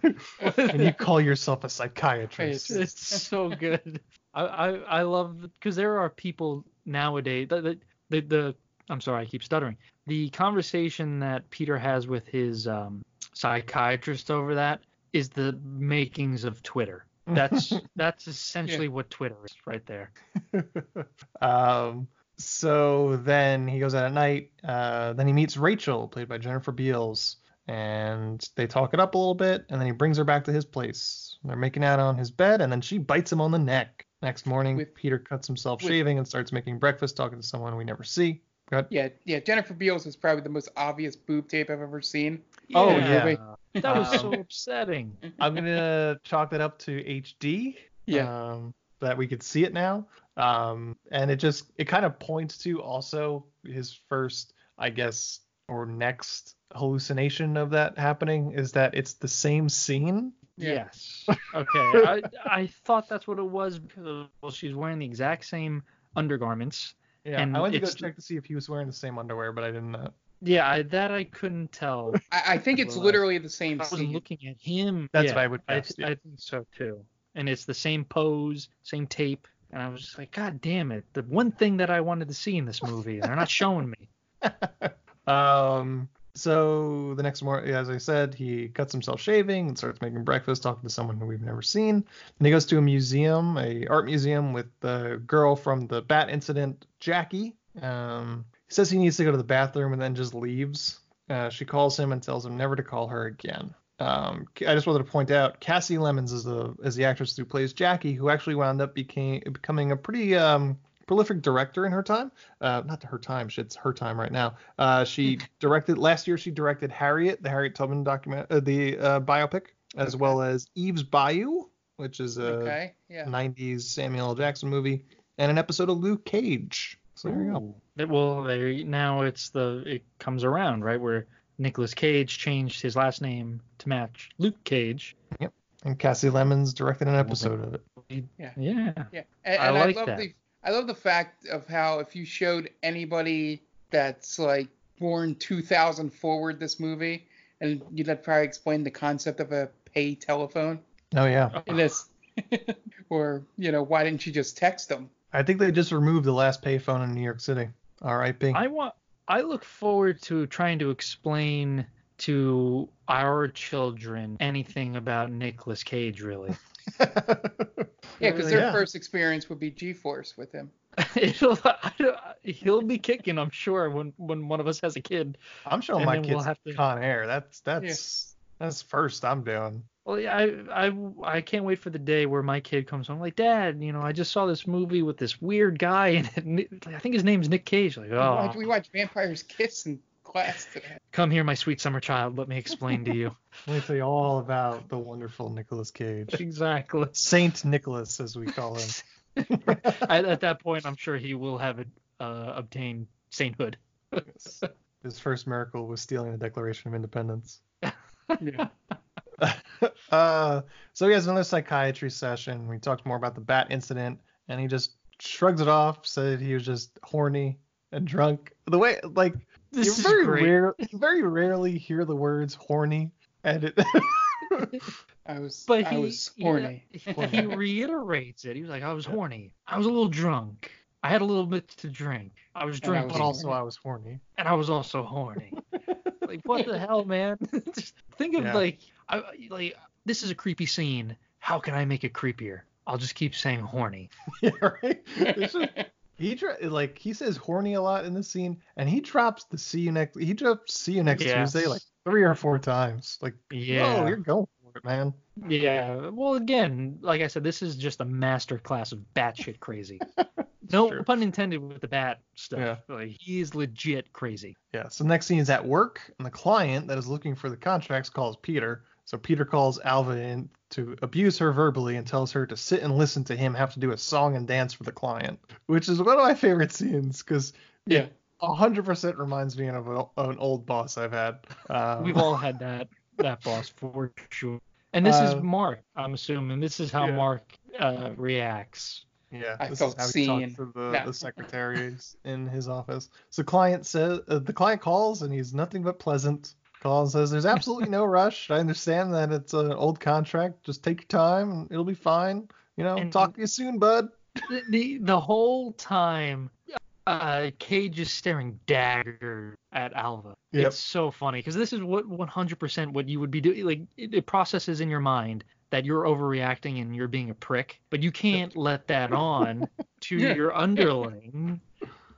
and you call yourself a psychiatrist. It's, it's so good. I I, I love because there are people nowadays. The, the the the I'm sorry, I keep stuttering. The conversation that Peter has with his um, psychiatrist over that is the makings of Twitter. That's that's essentially yeah. what Twitter is right there. um so then he goes out at night. Uh, then he meets Rachel, played by Jennifer Beals, and they talk it up a little bit, and then he brings her back to his place. They're making out on his bed, and then she bites him on the neck. Next morning, with, Peter cuts himself with, shaving and starts making breakfast, talking to someone we never see. Yeah, yeah. Jennifer Beals is probably the most obvious boob tape I've ever seen. Oh yeah, that was so upsetting. I'm gonna chalk that up to HD. Yeah. Um, that we could see it now. Um, and it just it kind of points to also his first, I guess, or next hallucination of that happening is that it's the same scene Yes. Okay. I, I thought that's what it was because well, she's wearing the exact same undergarments. Yeah, and I went to go it's- check to see if he was wearing the same underwear, but I didn't. Uh, Yeah, I, that I couldn't tell. I, I think it's Well, literally the same I wasn't scene. looking at him. That's yeah, what I would I, guess, yeah. I think so too. And it's the same pose, same tape, and I was just like, God damn it! The one thing that I wanted to see in this movie, they're not showing me. Um. So the next morning, as I said, he cuts himself shaving and starts making breakfast, talking to someone who we've never seen. And he goes to a museum, a art museum, with the girl from the bat incident, Jackie. Um. He says he needs to go to the bathroom and then just leaves. Uh, she calls him and tells him never to call her again. Um, I just wanted to point out Cassie Lemmons is the is the actress who plays Jackie, who actually wound up became becoming a pretty um, prolific director in her time. Uh, not to her time, it's her time right now. Uh, she directed last year. She directed Harriet, the Harriet Tubman document, uh, the uh, biopic, as well as Eve's Bayou, which is a Okay, yeah. 90s Samuel L. Jackson movie, and an episode of Luke Cage. So there you go. Ooh. That- Well, there now it's the it comes around right where Nicolas Cage changed his last name to match Luke Cage. Yep. And Cassie Lemmons directed an episode of it. Yeah. Yeah. Yeah, and, I and like love that. the I love the fact of how if you showed anybody that's like born 2000 forward this movie, and you'd have probably explain the concept of a pay telephone Oh yeah. Oh. in this, or you know why didn't you just text them? I think they just removed the last payphone in New York City. R.I.P. I want. I look forward to trying to explain to our children anything about Nicolas Cage. Really, Yeah, because their Yeah. first experience would be G-force with him. It'll, I he'll be kicking, I'm sure, when when one of us has a kid. I'm showing And my kids we'll have to- Con Air. That's that's that's first I'm doing. Well, yeah, I, I I can't wait for the day where my kid comes home like, Dad, you know, I just saw this movie with this weird guy in it. Ni- I think his name's Nick Cage. Like, We, oh, watched, we watched Vampires Kiss in class today. come here, my sweet summer child. Let me explain to you. Let me tell you all about the wonderful Nicolas Cage. exactly. Saint Nicholas, as we call him. at, at that point, I'm sure he will have uh, obtained sainthood. His first miracle was stealing the Declaration of Independence. Yeah. uh, so he has another psychiatry session. We talked more about the bat incident, and he just shrugs it off, said he was just horny and drunk. The way, like, This you is very great. rare, you very rarely hear the words horny, and it. I was But I he, was he- horny. he reiterates it. He was like, I was horny. I was a little drunk. I had a little bit to drink. I was And I drinking. but also, I was horny. and I was also horny. like what the hell, man? Just think of Yeah. like, I, like this is a creepy scene. How can I make it creepier? I'll just keep saying horny. yeah, right. It's just- he like he says horny a lot in this scene, and he drops the see you next. He drops see you next Yes. Tuesday like three or four times. Like, Yeah. whoa, you're going for it, man. Yeah. Well, again, like I said, this is just a master class of batshit crazy. no true. pun intended with the bat stuff. Yeah. Like he is legit crazy. Yeah. So next scene is at work, and the client that is looking for the contracts calls Peter. So Peter calls Alva in to abuse her verbally and tells her to sit and listen to him have to do a song and dance for the client, which is one of my favorite scenes because Yeah. hundred percent reminds me of, a, of an old boss I've had. Um, We've all had that that boss for sure. And this is Uh, Mark. I'm assuming this is how yeah. Mark uh, reacts. Yeah, I this felt is how he talks to the, No. the secretaries in his office. So client says uh, the client calls and he's nothing but pleasant. Calls says there's absolutely no rush. I understand that it's an old contract. Just take your time and it'll be fine. You know, And- talk to you soon, bud. the, the the whole time uh Cage is staring dagger at Alva. Yep. It's so funny because this is what 100% what you would be doing. Like it, it processes in your mind that you're overreacting and you're being a prick, but you can't let that on to Yeah. your underling.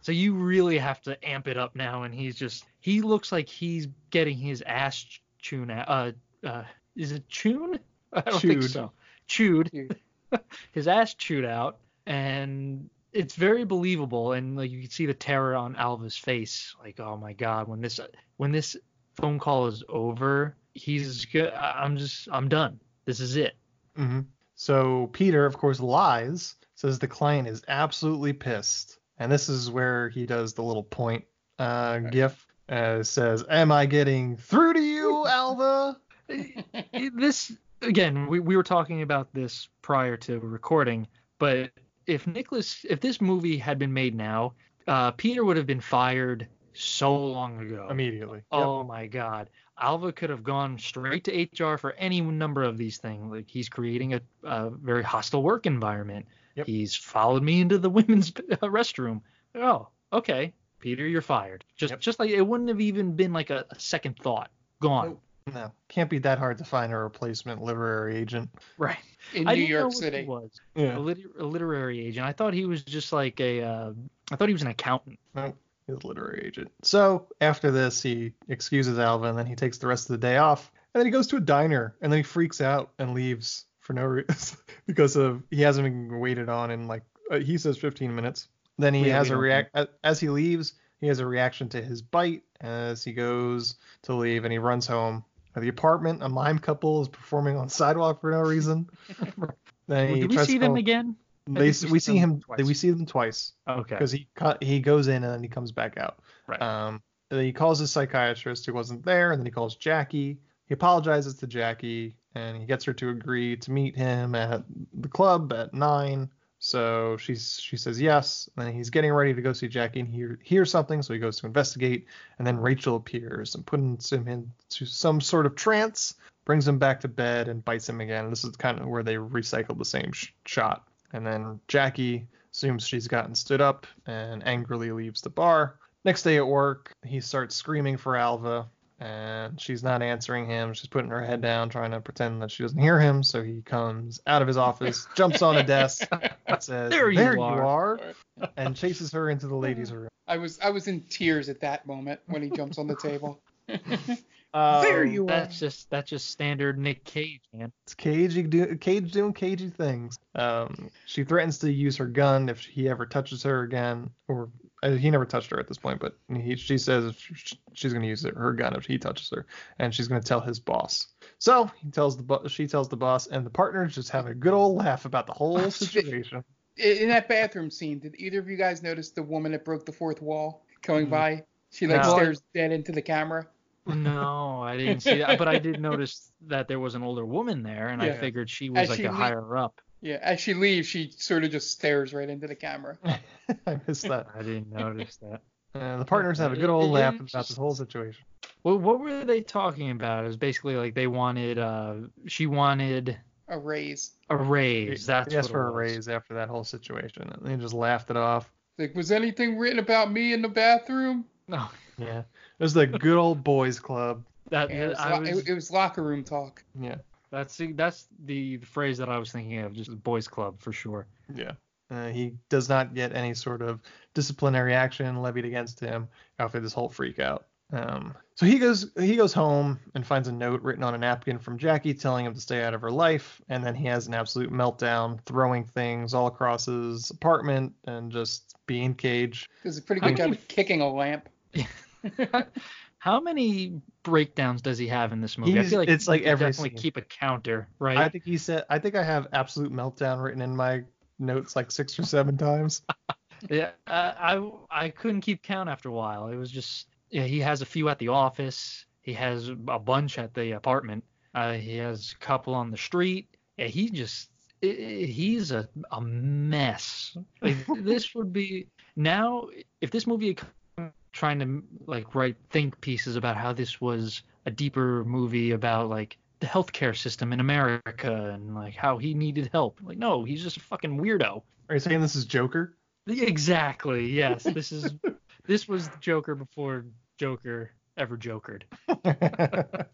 So you really have to amp it up now. And he's just he looks like he's getting his ass chewed. out- Uh, uh, is it chewed? I don't think so. Chewed Chewed. his ass chewed out and it's very believable and like you can see the terror on Alva's face like oh my god when this when this phone call is over he's good I'm just I'm done this is it hmm So Peter, of course, lies. Says the client is absolutely pissed, and this is where he does the little point uh, gif. Uh, says, "Am I getting through to you, Alva?" this again, we, we were talking about this prior to recording, but if Nicholas, if this movie had been made now, uh, Peter would have been fired so long ago. Immediately. Oh my God. Alva could have gone straight to HR for any number of these things. Like he's creating a, a very hostile work environment. Yep. He's followed me into the women's uh, restroom. Oh, okay, Peter, you're fired. Just Yep. just like it wouldn't have even been like a, a second thought. Gone. No, can't be that hard to find a replacement literary agent. Right. In I New didn't know York what City. He was Yeah. a, liter- a literary agent. I thought he was just like a. Uh, I thought he was an accountant. No, he's a literary agent. So after this, he excuses Alva, and then he takes the rest of the day off, and then he goes to a diner, and then he freaks out and leaves for no reason because of he hasn't been waited on in like uh, he says 15 minutes. Then he We- has a react as, as he leaves. He has a reaction to his bite as he goes to leave, and he runs home. At the apartment, a mime couple is performing on the sidewalk for no reason. then he Did we see them call- again? They, think we see him. twice. We see them twice Okay. because he cut he goes in and then he comes back out. Right. Um, he calls his psychiatrist who wasn't there, and then he calls Jackie. He apologizes to Jackie, and he gets her to agree to meet him at the club at nine. So she's she says yes, and he's getting ready to go see Jackie, and he hear- hears something, so he goes to investigate, and then Rachel appears and puts him into some sort of trance, brings him back to bed, and bites him again. This is kind of where they recycle the same sh- shot, and then Jackie assumes she's gotten stood up and angrily leaves the bar. Next day at work, he starts screaming for Alva, and she's not answering him. She's putting her head down, trying to pretend that she doesn't hear him. So he comes out of his office, jumps on a desk, and says, There you you are." are," and chases her into the ladies' room. I was I was in tears at that moment when he jumps on the table. there you are. That's just that's just standard Nick Cage, man. It's cagey do, Cage doing cagey things. Um, she threatens to use her gun if he ever touches her again, or Uh, he never touched her at this point, but he, she says sh- she's going to use her gun if he touches her, and she's going to tell his boss. So he tells the bo- she tells the boss, and the partners just have a good old laugh about the whole situation. In in that bathroom scene, did either of you guys notice the woman that broke the fourth wall going mm-hmm. by? She like No. stares dead into the camera. No, I didn't see that, but I did notice that there was an older woman there, and I figured she was As like she a le- higher up. Yeah, as she leaves, she sort of just stares right into the camera. I missed that. I didn't notice that. Uh, the partners have a good old laugh about this whole situation. Well, what were they talking about? It was basically like they wanted, uh, she wanted A raise. a raise. That's he asked what for a raise after that whole situation, and they just laughed it off. Like, was anything written about me in the bathroom? No, Yeah, it was the good old boys club. that Yeah, it, was I lo- was, it, it was locker room talk. Yeah. That's the, that's the phrase that I was thinking of, just boys club for sure. Yeah. Uh, he does not get any sort of disciplinary action levied against him after this whole freak out. Um, so he goes he goes home and finds a note written on a napkin from Jackie telling him to stay out of her life, and then he has an absolute meltdown, throwing things all across his apartment and just being cage. Does a pretty How good job many- of kicking a lamp. How many breakdowns does he have in this movie? I feel like it's like every definitely scene. keep a counter, right? I think he said I think I have absolute meltdown written in my notes like six or seven times. Yeah, I, I I couldn't keep count after a while. It was just yeah, he has a few at the office. He has a bunch at the apartment. Uh, he has a couple on the street. Yeah, he just he's a a mess. Like, this would be now if this movie had come trying to like write think pieces about how this was a deeper movie about like the healthcare system in America and like how he needed help. Like no, he's just a fucking weirdo. Are you saying this is Joker? Exactly. Yes. This is this was Joker before Joker ever jokered.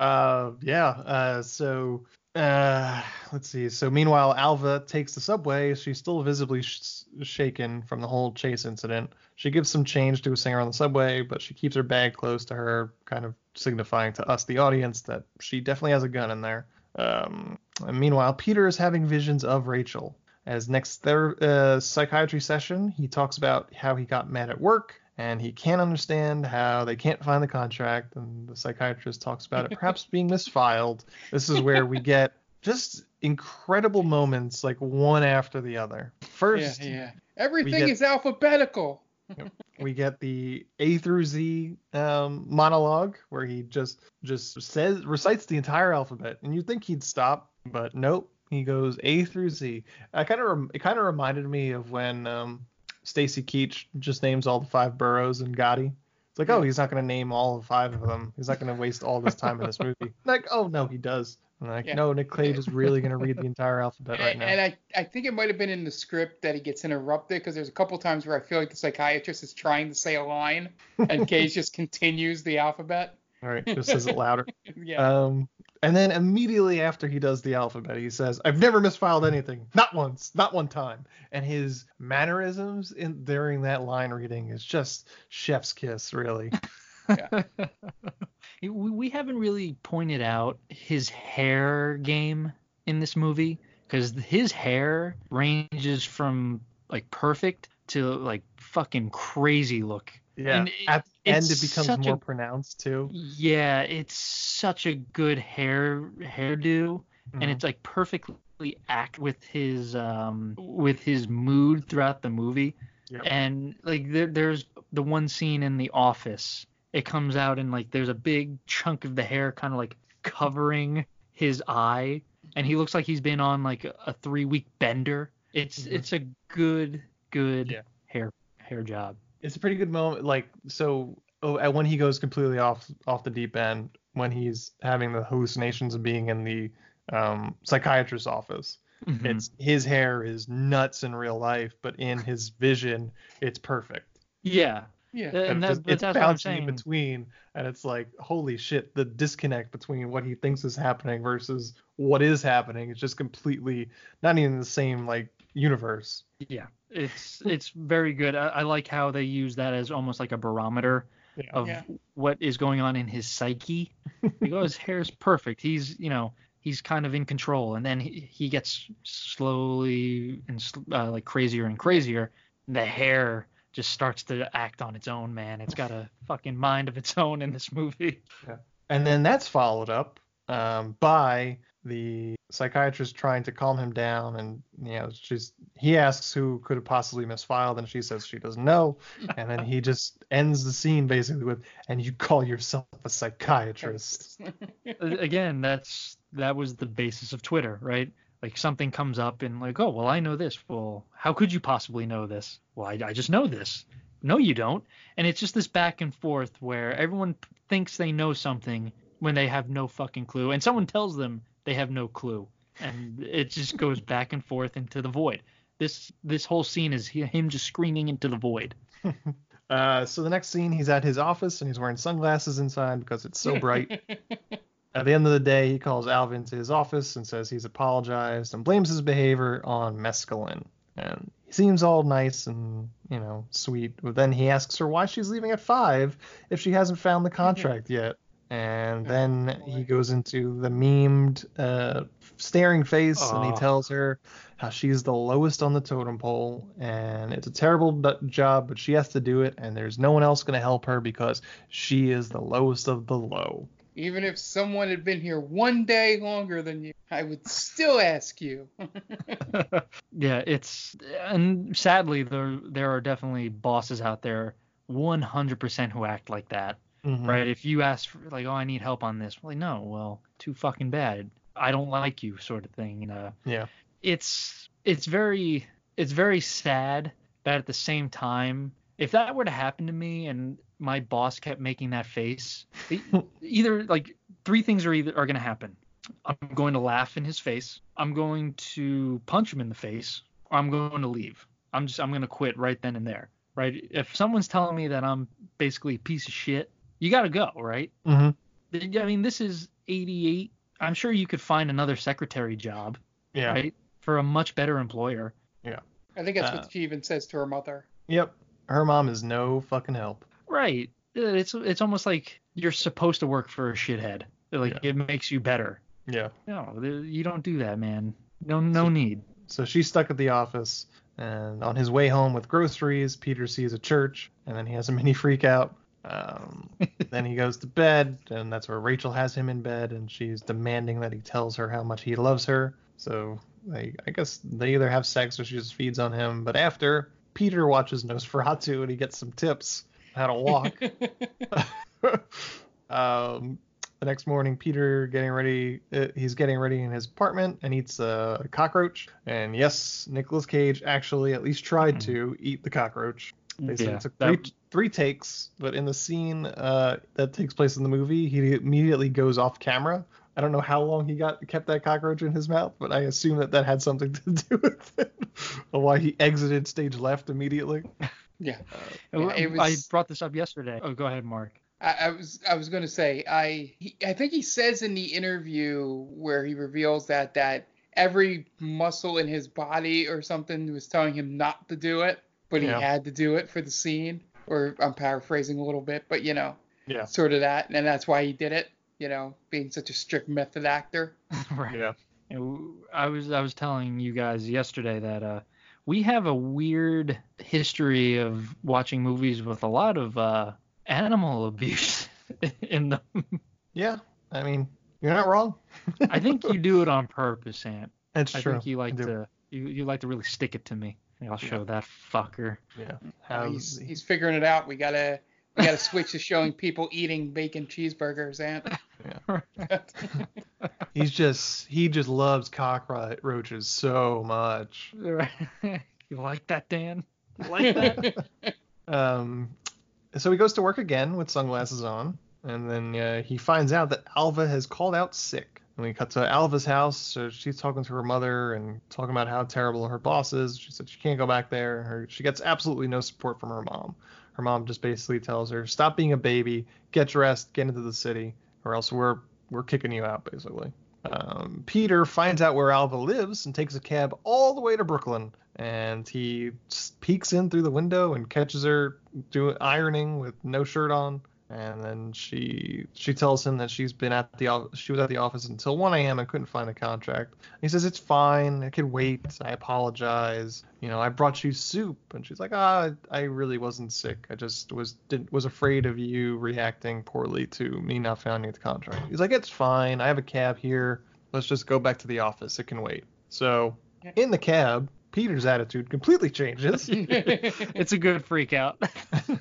uh, yeah. Uh, so uh, let's see. So meanwhile, Alva takes the subway. She's still visibly sh- shaken from the whole chase incident. She gives some change to a singer on the subway, but she keeps her bag close to her, kind of signifying to us, the audience, that she definitely has a gun in there. Um, meanwhile, Peter is having visions of Rachel. As next ther- uh, psychiatry session, he talks about how he got mad at work and he can't understand how they can't find the contract. And the psychiatrist talks about it perhaps being misfiled. This is where we get just incredible moments, like one after the other. First, yeah, yeah. Everything get- is alphabetical. we get the A through Z um, monologue where he just just says recites the entire alphabet, and you'd think he'd stop, but nope. He goes A through Z. I kind of rem- it kind of reminded me of when um, Stacy Keach just names all the five boroughs in Gotti. It's like, oh, he's not going to name all five of them. He's not going to waste all this time in this movie. Like, oh no, he does. I'm like, Yeah. no, Nick Cage is really going to read the entire alphabet right now. and I, I think it might have been in the script that he gets interrupted because there's a couple times where I feel like the psychiatrist is trying to say a line and Cage just continues the alphabet. All right, just says it louder. Yeah. Um, and then immediately after he does the alphabet, he says, "I've never misfiled anything, not once, not one time." And his mannerisms in during that line reading is just chef's kiss, really. we, we haven't really pointed out his hair game in this movie because his hair ranges from like perfect to like fucking crazy look. Yeah. And At the end, it becomes more a- pronounced too. Yeah, it's such a good hair hairdo, and Mhm. it's like perfectly act with his um with his mood throughout the movie. Yep. And like there, there's the one scene in the office. It comes out and like there's a big chunk of the hair kind of like covering his eye, and he looks like he's been on like a, three week bender. It's Mhm. it's a good good Yeah. hair hair job. It's a pretty good moment. Like so, oh, when he goes completely off off the deep end, when he's having the hallucinations of being in the um, psychiatrist's office. Mhm. It's his hair is nuts in real life, but in his vision, it's perfect. Yeah. Yeah. And And that, just- it's that's what I'm bouncing in between, and it's like, holy shit, the disconnect between what he thinks is happening versus what is happening is just completely not even the same like universe. Yeah, it's it's very good. I, I like how they use that as almost like a barometer Yeah. of Yeah. what is going on in his psyche. Like, oh, his hair's perfect. He's you know he's kind of in control, and then he, he gets slowly and uh, like crazier and crazier. The hair just starts to act on its own, man. It's got a fucking mind of its own in this movie. And then that's followed up um, by the psychiatrist trying to calm him down, and you know, she's he asks who could have possibly misfiled, and she says she doesn't know, and then he just ends the scene basically with, "And you call yourself a psychiatrist?" again, that's that was the basis of Twitter, right? Like something comes up and like, oh, well, I know this. Well, how could you possibly know this? Well, I, I just know this. No, you don't. And it's just this back and forth where everyone thinks they know something when they have no fucking clue, and someone tells them they have no clue, and it just goes back and forth into the void. This this whole scene is him just screaming into the void. Uh, so the next scene, he's at his office and he's wearing sunglasses inside because it's so bright. At the end of the day, he calls Alva to his office and says he's apologized and blames his behavior on mescaline. And he seems all nice and, you know, sweet. But then he asks her why she's leaving at five if she hasn't found the contract yet. And then he goes into the memed uh, staring face and he tells her how she's the lowest on the totem pole and it's a terrible d- job, but she has to do it. And there's no one else going to help her because she is the lowest of the low. Even if someone had been here one day longer than you, I would still ask you. yeah, it's and sadly there there are definitely bosses out there 100% who act like that. Mhm. Right? If you ask for like, "Oh, I need help on this." Well, like, no, well, too fucking bad. I don't like you sort of thing, you know. Yeah. It's it's very it's very sad, but at the same time, if that were to happen to me and my boss kept making that face, either like three things are either are going to happen. I'm going to laugh in his face. I'm going to punch him in the face. Or I'm going to leave. I'm just I'm going to quit right then and there. Right? If someone's telling me that I'm basically a piece of shit, you got to go, right? Mm-hmm. I mean, this is 88. I'm sure you could find another secretary job, Yeah. right? For a much better employer. Yeah. I think that's Uh, what she even says to her mother. Yep. Her mom is no fucking help. Right. It's it's almost like you're supposed to work for a shithead. Like it makes you better. Yeah. No, you don't do that, man. No no need. So she's stuck at the office, and on his way home with groceries, Peter sees a church, and then he has a mini freak out. Um, then he goes to bed, and that's where Rachel has him in bed, and she's demanding that he tells her how much he loves her. So they, I guess they either have sex or she just feeds on him. But after, Peter watches Nosferatu and he gets some tips how to walk. um, the next morning, Peter getting ready. Uh, he's getting ready in his apartment and eats a cockroach. And yes, Nicolas Cage actually at least tried to eat the cockroach. They Yeah, it took that- three, three takes, but in the scene uh, that takes place in the movie, he immediately goes off camera. I don't know how long he got kept that cockroach in his mouth, but I assume that that had something to do with it. or why he exited stage left immediately. Yeah. Uh, Yeah, it I brought this up yesterday. Oh, go ahead, Mark. I, I was I was gonna say I he, I think he says in the interview where he reveals that that every muscle in his body or something was telling him not to do it, but he Yeah. had to do it for the scene. Or I'm paraphrasing a little bit, but you know, Yeah. sort of that, and that's why he did it. You know, being such a strict method actor. right. Yeah. And w- I was I was telling you guys yesterday that uh, we have a weird history of watching movies with a lot of uh, animal abuse in them. Yeah, I mean, you're not wrong. I think you do it on purpose, Ant. That's I true. think you like to you, you like to really stick it to me. I'll show that fucker. Yeah. Uh, he's he's figuring it out. We gotta we gotta switch to showing people eating bacon cheeseburgers, Ant. He's just he just loves cockroaches so much. you like that, Dan? You like that? Um, so he goes to work again with sunglasses on, and then uh, he finds out that Alva has called out sick. And we cut to Alva's house. So she's talking to her mother and talking about how terrible her boss is. She said she can't go back there. Her, she gets absolutely no support from her mom. Her mom just basically tells her, "Stop being a baby, get dressed, get into the city, or else we're we're kicking you out." Basically. Um, Peter finds out where Alva lives and takes a cab all the way to Brooklyn. And he peeks in through the window and catches her doing ironing with no shirt on. And then she she tells him that she's been at the she was at the office until 1 a.m. and couldn't find a contract. He says it's fine, I could wait. I apologize. You know, I brought you soup. And she's like, ah, I really wasn't sick. I just was didn't was afraid of you reacting poorly to me not finding the contract. He's like, it's fine. I have a cab here. Let's just go back to the office. It can wait. So in the cab, Peter's attitude completely changes. it's a good freak out.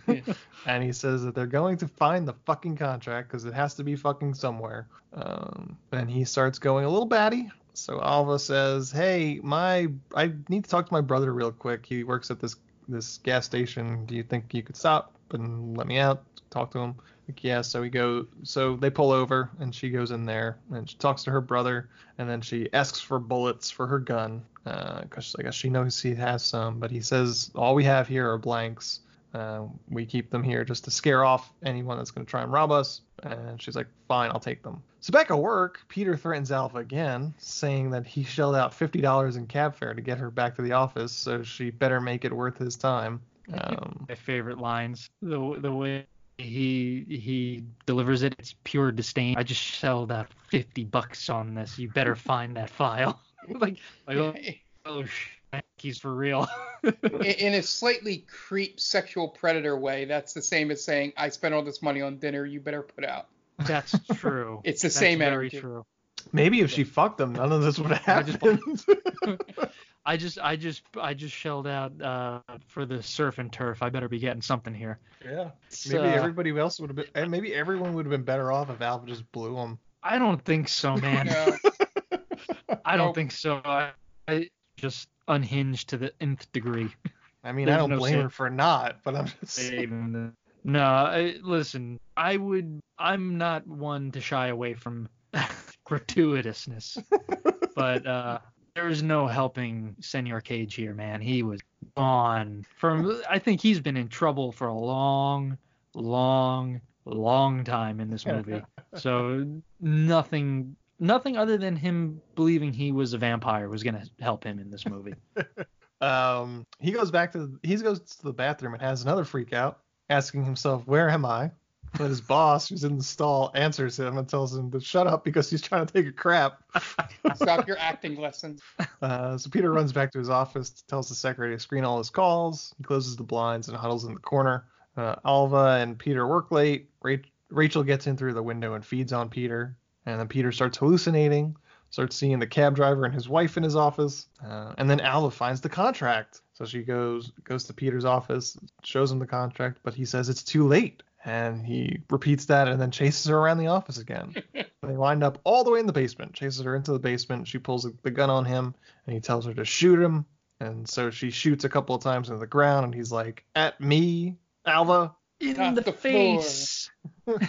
and he says that they're going to find the fucking contract because it has to be fucking somewhere. Um, and he starts going a little batty. So Alva says, "Hey, my I need to talk to my brother real quick. He works at this this gas station. Do you think you could stop and let me out? Talk to him?" Like, yeah. So we go. So they pull over, and she goes in there, and she talks to her brother, and then she asks for bullets for her gun, because I guess she knows he has some. But he says all we have here are blanks. Uh, we keep them here just to scare off anyone that's going to try and rob us. And she's like, fine, I'll take them. So back at work, Peter threatens Alva again, saying that he shelled out $50 in cab fare to get her back to the office, so she better make it worth his time. Um, My favorite lines. The the way he he delivers it, it's pure disdain. I just shelled out fifty bucks on this. You better find that file. like like oh, oh sh- he's for real. in, in a slightly creep sexual predator way, that's the same as saying, "I spent all this money on dinner. You better put out." That's true. It's the That's same very energy. true. maybe if she fucked him, none of this would have I just- happened. I just I just I just shelled out uh, for the surf and turf. I better be getting something here. yeah. Maybe uh, everybody else would have been, and maybe everyone would have been better off if Alva just blew him. I don't think so, man. No. I don't Nope. think so. I, I just unhinged to the nth degree. I mean, I don't no blame sin. her for not, but I'm just saying. No, I, listen. I would. I'm not one to shy away from gratuitousness, but uh, there is no helping Senor Cage here, man. He was gone. From I think he's been in trouble for a long, long, long time in this movie. so nothing, nothing other than him believing he was a vampire was gonna help him in this movie. Um, he goes back to he goes to the bathroom and has another freak out, asking himself, "Where am I?" But his boss, who's in the stall, answers him and tells him to shut up because he's trying to take a crap. Stop your acting lessons. Uh, so Peter runs back to his office, tells the secretary to screen all his calls. He closes the blinds and huddles in the corner. Uh, Alva and Peter work late. Ra- Rachel gets in through the window and feeds on Peter. And then Peter starts hallucinating. starts seeing the cab driver and his wife in his office, uh, and then Alva finds the contract. So she goes goes to Peter's office, shows him the contract, but he says it's too late, and he repeats that and then chases her around the office again. they wind up all the way in the basement, chases her into the basement. She pulls the gun on him, and he tells her to shoot him. And so she shoots a couple of times into the ground, and he's like, "At me, Alva." In the, the face.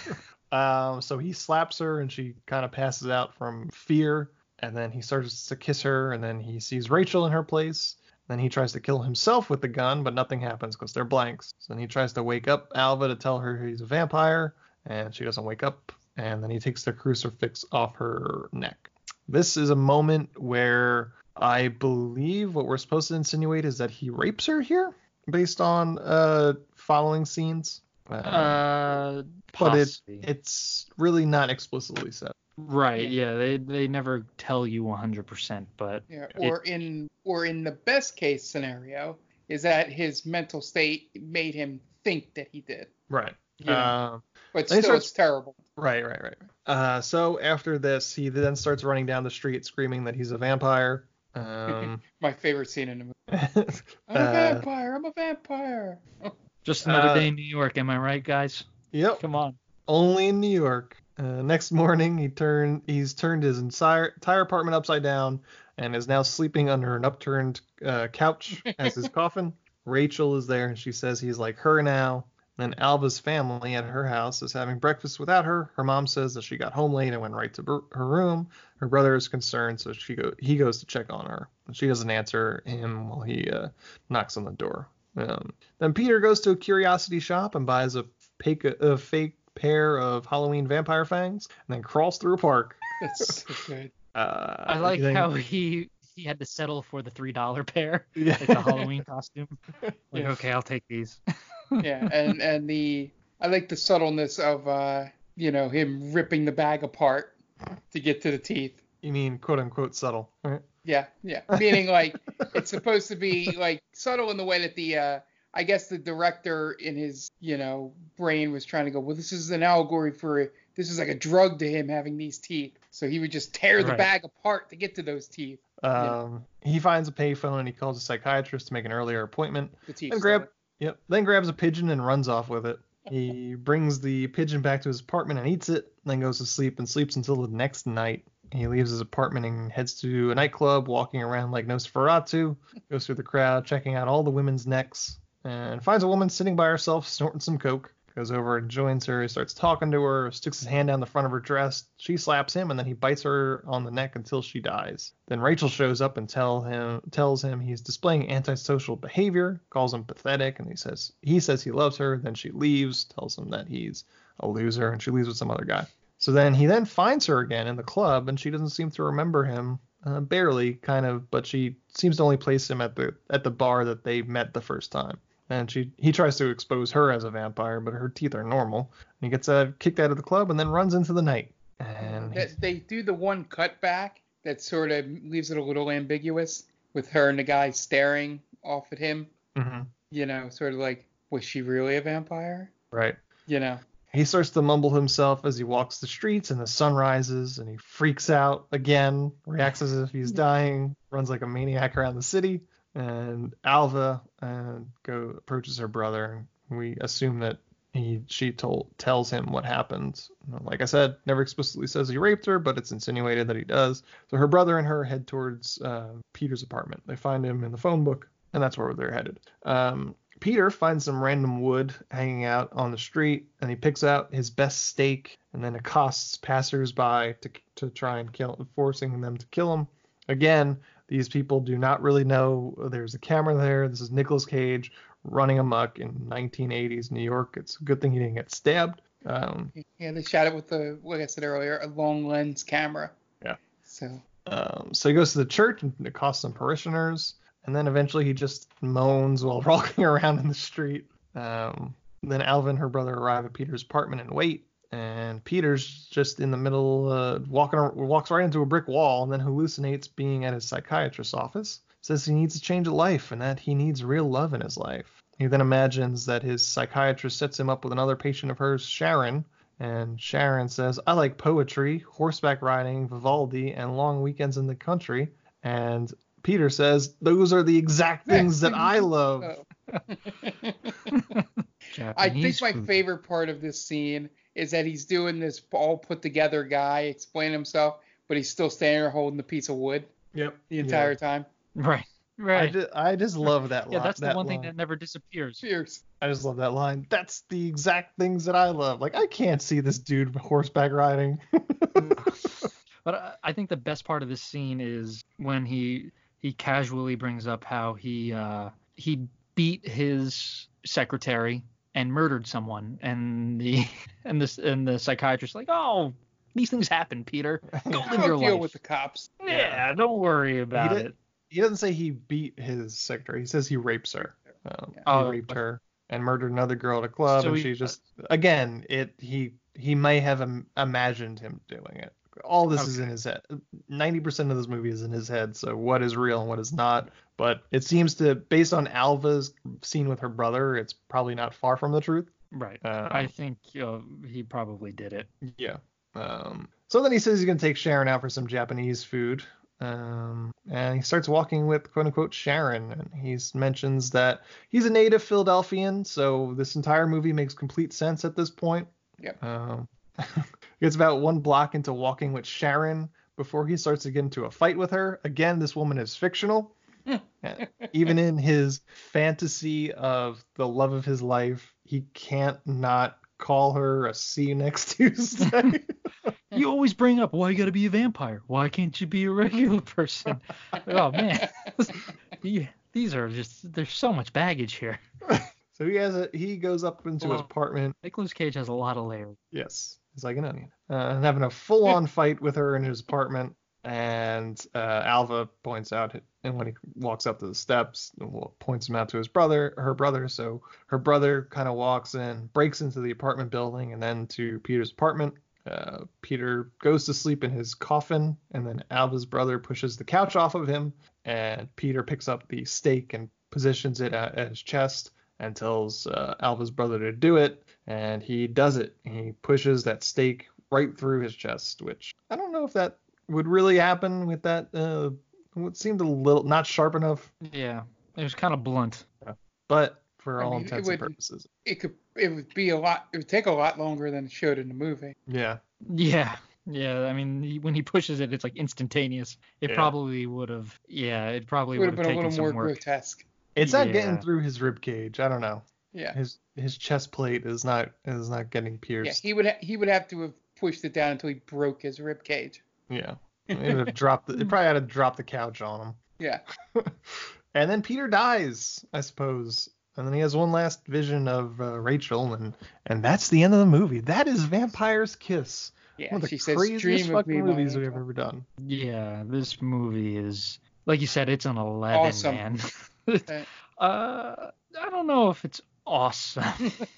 Um, so he slaps her and she kind of passes out from fear. And then he starts to kiss her. And then he sees Rachel in her place. Then he tries to kill himself with the gun, but nothing happens because they're blanks. So then he tries to wake up Alva to tell her he's a vampire. And she doesn't wake up. And then he takes the crucifix off her neck. This is a moment where I believe what we're supposed to insinuate is that he rapes her here based on uh, following scenes. Uh, but it, it's really not explicitly said. Right. Yeah. They they never tell you 100%, but Yeah, it- or in or in the best case scenario is that his mental state made him think that he did. Right. Yeah. Um, But still, starts- it's terrible. right, right, right. Uh, so after this, he then starts running down the street screaming that he's a vampire. Um, My favorite scene in the movie. I'm a uh, vampire. I'm a vampire. just another uh, day in New York. Am I right, guys? yep. Come on. Only in New York. Uh, next morning, he turned he's turned his entire entire apartment upside down and is now sleeping under an upturned uh, couch as his coffin. Rachel is there and she says he's like her now. And Alva's family at her house is having breakfast without her. Her mom says that she got home late and went right to br- her room. Her brother is concerned, so she go he goes to check on her. She doesn't answer him while he uh, knocks on the door. Um, then Peter goes to a curiosity shop and buys a fake, a fake pair of Halloween vampire fangs, and then crawls through a park. That's so good. Uh, I like then- how he he had to settle for the three dollar pair, Yeah. like the Halloween costume. Like, Yeah. okay, I'll take these. yeah, and and the I like the subtleness of uh you know him ripping the bag apart to get to the teeth. You mean quote unquote subtle, right? Yeah, yeah. Meaning like it's supposed to be like subtle in the way that the uh I guess the director in his, you know, brain was trying to go, well, this is an allegory for this is like a drug to him having these teeth. So he would just tear the Right. bag apart to get to those teeth. Um, He finds a payphone and he calls a psychiatrist to make an earlier appointment. The teeth Then grab, yep, then grabs a pigeon and runs off with it. He brings the pigeon back to his apartment and eats it, then goes to sleep and sleeps until the next night. He leaves his apartment and heads to a nightclub, walking around like Nosferatu, goes through the crowd, checking out all the women's necks, and finds a woman sitting by herself snorting some coke. Goes over and joins her. He starts talking to her, sticks his hand down the front of her dress. She slaps him, and then he bites her on the neck until she dies. Then Rachel shows up and tell him tells him he's displaying antisocial behavior, calls him pathetic, and he says he says he loves her. Then she leaves, tells him that he's a loser, and she leaves with some other guy. So then he then finds her again in the club, and she doesn't seem to remember him, uh, barely, kind of, but she seems to only place him at the at the bar that they met the first time. And she he tries to expose her as a vampire, but her teeth are normal. And he gets uh, kicked out of the club and then runs into the night. And They, they do the one cut back that sort of leaves it a little ambiguous with her and the guy staring off at him. Mhm. You know, sort of like, was she really a vampire? right. You know. He starts to mumble himself as he walks the streets, and the sun rises, and he freaks out again, reacts as if he's dying, runs like a maniac around the city. And Alva uh, go approaches her brother, we assume that he she told tells him what happened. Like I said, never explicitly says he raped her, but it's insinuated that he does. So her brother and her head towards uh, Peter's apartment. They find him in the phone book, and that's where they're headed. Um, Peter finds some random wood hanging out on the street, and he picks out his best steak, and then accosts passersby to to try and kill, forcing them to kill him. Again, these people do not really know there's a camera there. This is Nicolas Cage running amok in 1980s New York. It's a good thing he didn't get stabbed. Um, Yeah, they shot it with the, like I said earlier, a long lens camera. Yeah. So Um, so he goes to the church and accosts some parishioners, and then eventually he just moans while walking around in the street. Um, then Alva and her brother arrive at Peter's apartment and wait, and Peter's just in the middle, uh, walking, walks right into a brick wall, and then hallucinates being at his psychiatrist's office. Says he needs a change of life and that he needs real love in his life. He then imagines that his psychiatrist sets him up with another patient of hers, Sharon, And Sharon says, I like poetry, horseback riding, Vivaldi, and long weekends in the country. And Peter says, Those are the exact things that I love. I think my favorite part of this scene is that he's doing this all put together guy explaining himself, but he's still standing there holding the piece of wood. Yep. The entire Yeah. time. Right. I Right. just, I just love that yeah, line. Yeah, that's the that one thing that never disappears. Cheers. I just love that line. That's the exact things that I love. Like, I can't see this dude horseback riding. But I, I think the best part of this scene is when he he casually brings up how he uh, he beat his secretary and murdered someone, and the and this and the psychiatrist like, oh, these things happen, Peter. Go live your Don't deal life. with the cops. yeah, don't worry about he, did, it. he doesn't say he beat his secretary. He says he rapes her. Um, Oh, he raped her and murdered another girl at a club, So and he- she just again it he he may have Im- imagined him doing it. All this is in his head. Ninety percent of this movie is in his head. So what is real and what is not? But it seems to, based on Alva's scene with her brother, it's probably not far from the truth. Right. Um, I think uh, he probably did it. Yeah. Um, so then he says he's going to take Sharon out for some Japanese food. Um, and he starts walking with quote unquote Sharon. And he mentions that he's a native Philadelphian. So this entire movie makes complete sense at this point. Yep. Um, he gets about one block into walking with Sharon before he starts to get into a fight with her. Again, this woman is fictional. Even in his fantasy of the love of his life, he can't not call her a see you next Tuesday. You always bring up why you got to be a vampire. Why can't you be a regular person? oh man, these are just there's so much baggage here. so he has a he goes up into his apartment. Nicolas Cage has a lot of layers. Yes, he's like an onion. Uh, and having a full on fight with her in his apartment. And uh, Alva points out, and when he walks up to the steps, points him out to his brother, her brother. So her brother kind of walks in, breaks into the apartment building, and then to Peter's apartment. Uh, Peter goes to sleep in his coffin, and then Alva's brother pushes the couch off of him, and Peter picks up the stake and positions it at, at his chest and tells uh, Alva's brother to do it, and he does it. He pushes that stake right through his chest, which I don't know if that would really happen with that. Uh, it seemed a little not sharp enough, Yeah, it was kind of blunt. but for I all mean, it intents and purposes, It could it would be a lot it would take a lot longer than it showed in the movie. yeah. Yeah, yeah. I mean, he, when he pushes it, it's like instantaneous. It Yeah. probably would have. Yeah, it probably would would have have been a little more work. grotesque. It's not getting through his rib cage. I don't know. Yeah. His his chest plate is not is not getting pierced. Yeah, pierced. he would ha- he would have to have pushed it down until he broke his rib cage. Yeah. It would have dropped. The, it probably had to drop the couch on him. Yeah. and then Peter dies, I suppose. And then he has one last vision of uh, Rachel, and and that's the end of the movie. That is Vampire's Kiss. Yeah, one of the she says, craziest "Dream of fucking me, movies we've ever done. Yeah, this movie is like you said, it's an eleven, Awesome. man. Uh, I don't know if it's awesome.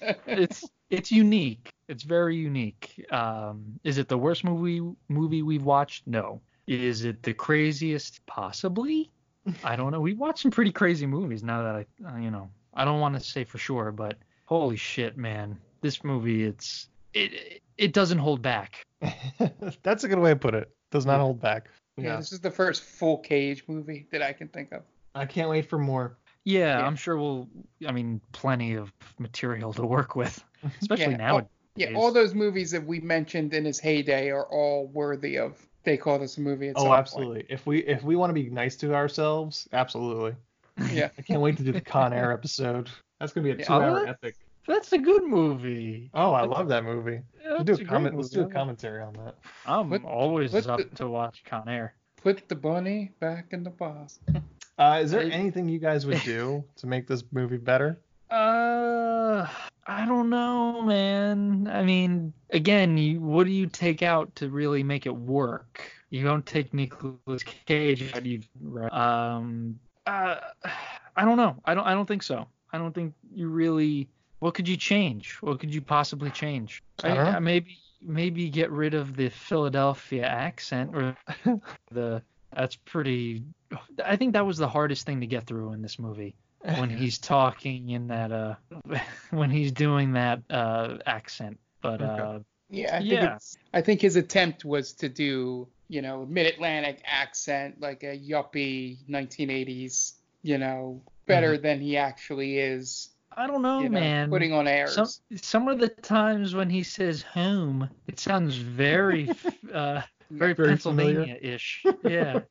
it's it's unique. It's very unique. Um, is it the worst movie movie we've watched? No. Is it the craziest? Possibly. I don't know. We watched some pretty crazy movies. Now that I, uh, you know, I don't want to say for sure, but holy shit, man, this movie, it's it it doesn't hold back. That's a good way to put it. Does not hold back. yeah, Yeah. this is the first full cage movie that I can think of. I can't wait for more. Yeah, Yeah. I'm sure we'll. I mean, plenty of material to work with, especially yeah, now. all, yeah, all those movies that we mentioned in his heyday are all worthy of. They call this a movie. At oh, some Oh, point. absolutely. If we if we want to be nice to ourselves, absolutely. Yeah. I can't wait to do the Con Air episode. That's gonna be a Yeah. two-hour Oh, epic. That's a good movie. Oh, I love that movie. We'll do a a great comment. Let's do a commentary on that. I'm Put- always put up the- to watch Con Air. Put the bunny back in the box. Uh, is there I- anything you guys would do to make this movie better? Uh, I don't know, man. I mean, again, you, what do you take out to really make it work? You don't take Nicolas Cage out. You, um, uh, I don't know. I don't. I don't think so. I don't think you really. What could you change? What could you possibly change? I know. maybe maybe get rid of the Philadelphia accent or the. That's pretty. I think that was the hardest thing to get through in this movie when he's talking in that uh when he's doing that uh accent. But uh Yeah, I think Yeah. I think his attempt was to do, you know, mid-Atlantic accent, like a yuppie 1980s, you know, better than he actually is. I don't know, you know, man. Putting on airs. Some some of the times when he says home, it sounds very uh very, Very. Pennsylvania-ish. Yeah.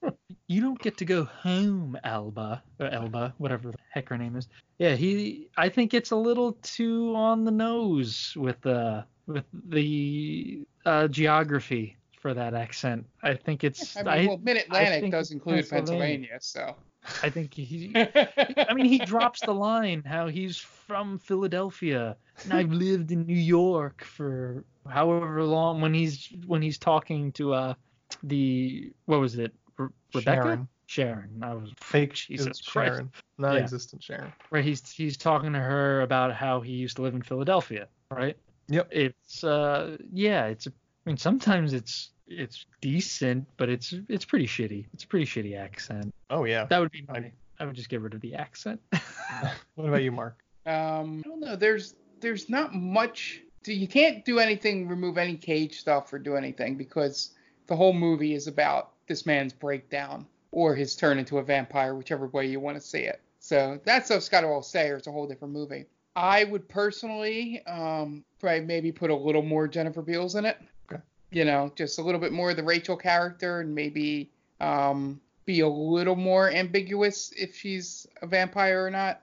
you don't get to go home, Alba or Elba, whatever the heck her name is. Yeah, he I think it's a little too on the nose with the with the uh geography for that accent. I think it's I mean, well, mid-Atlantic does include Pennsylvania. Pennsylvania, so. I think he I mean, he drops the line how he's from Philadelphia and I've lived in New York for however long. When he's when he's talking to uh the what was it, Re- Rebecca? Sharon. Sharon. I was Fake Jesus Christ. Sharon, non-existent Sharon. Right. He's he's talking to her about how he used to live in Philadelphia. Right. Yep. It's uh yeah. It's I mean sometimes it's it's decent, but it's it's pretty shitty. It's a pretty shitty accent. Oh yeah. That would be my. I would just get rid of the accent. What about you, Mark? Um, I don't know. There's there's not much. do- You can't do anything, remove any cage stuff, or do anything because the whole movie is about this man's breakdown or his turn into a vampire, whichever way you want to see it. So that stuff's got to all say, or it's a whole different movie. I would personally, um, probably maybe put a little more Jennifer Beals in it. You know, just a little bit more of the Rachel character, and maybe um, be a little more ambiguous if she's a vampire or not.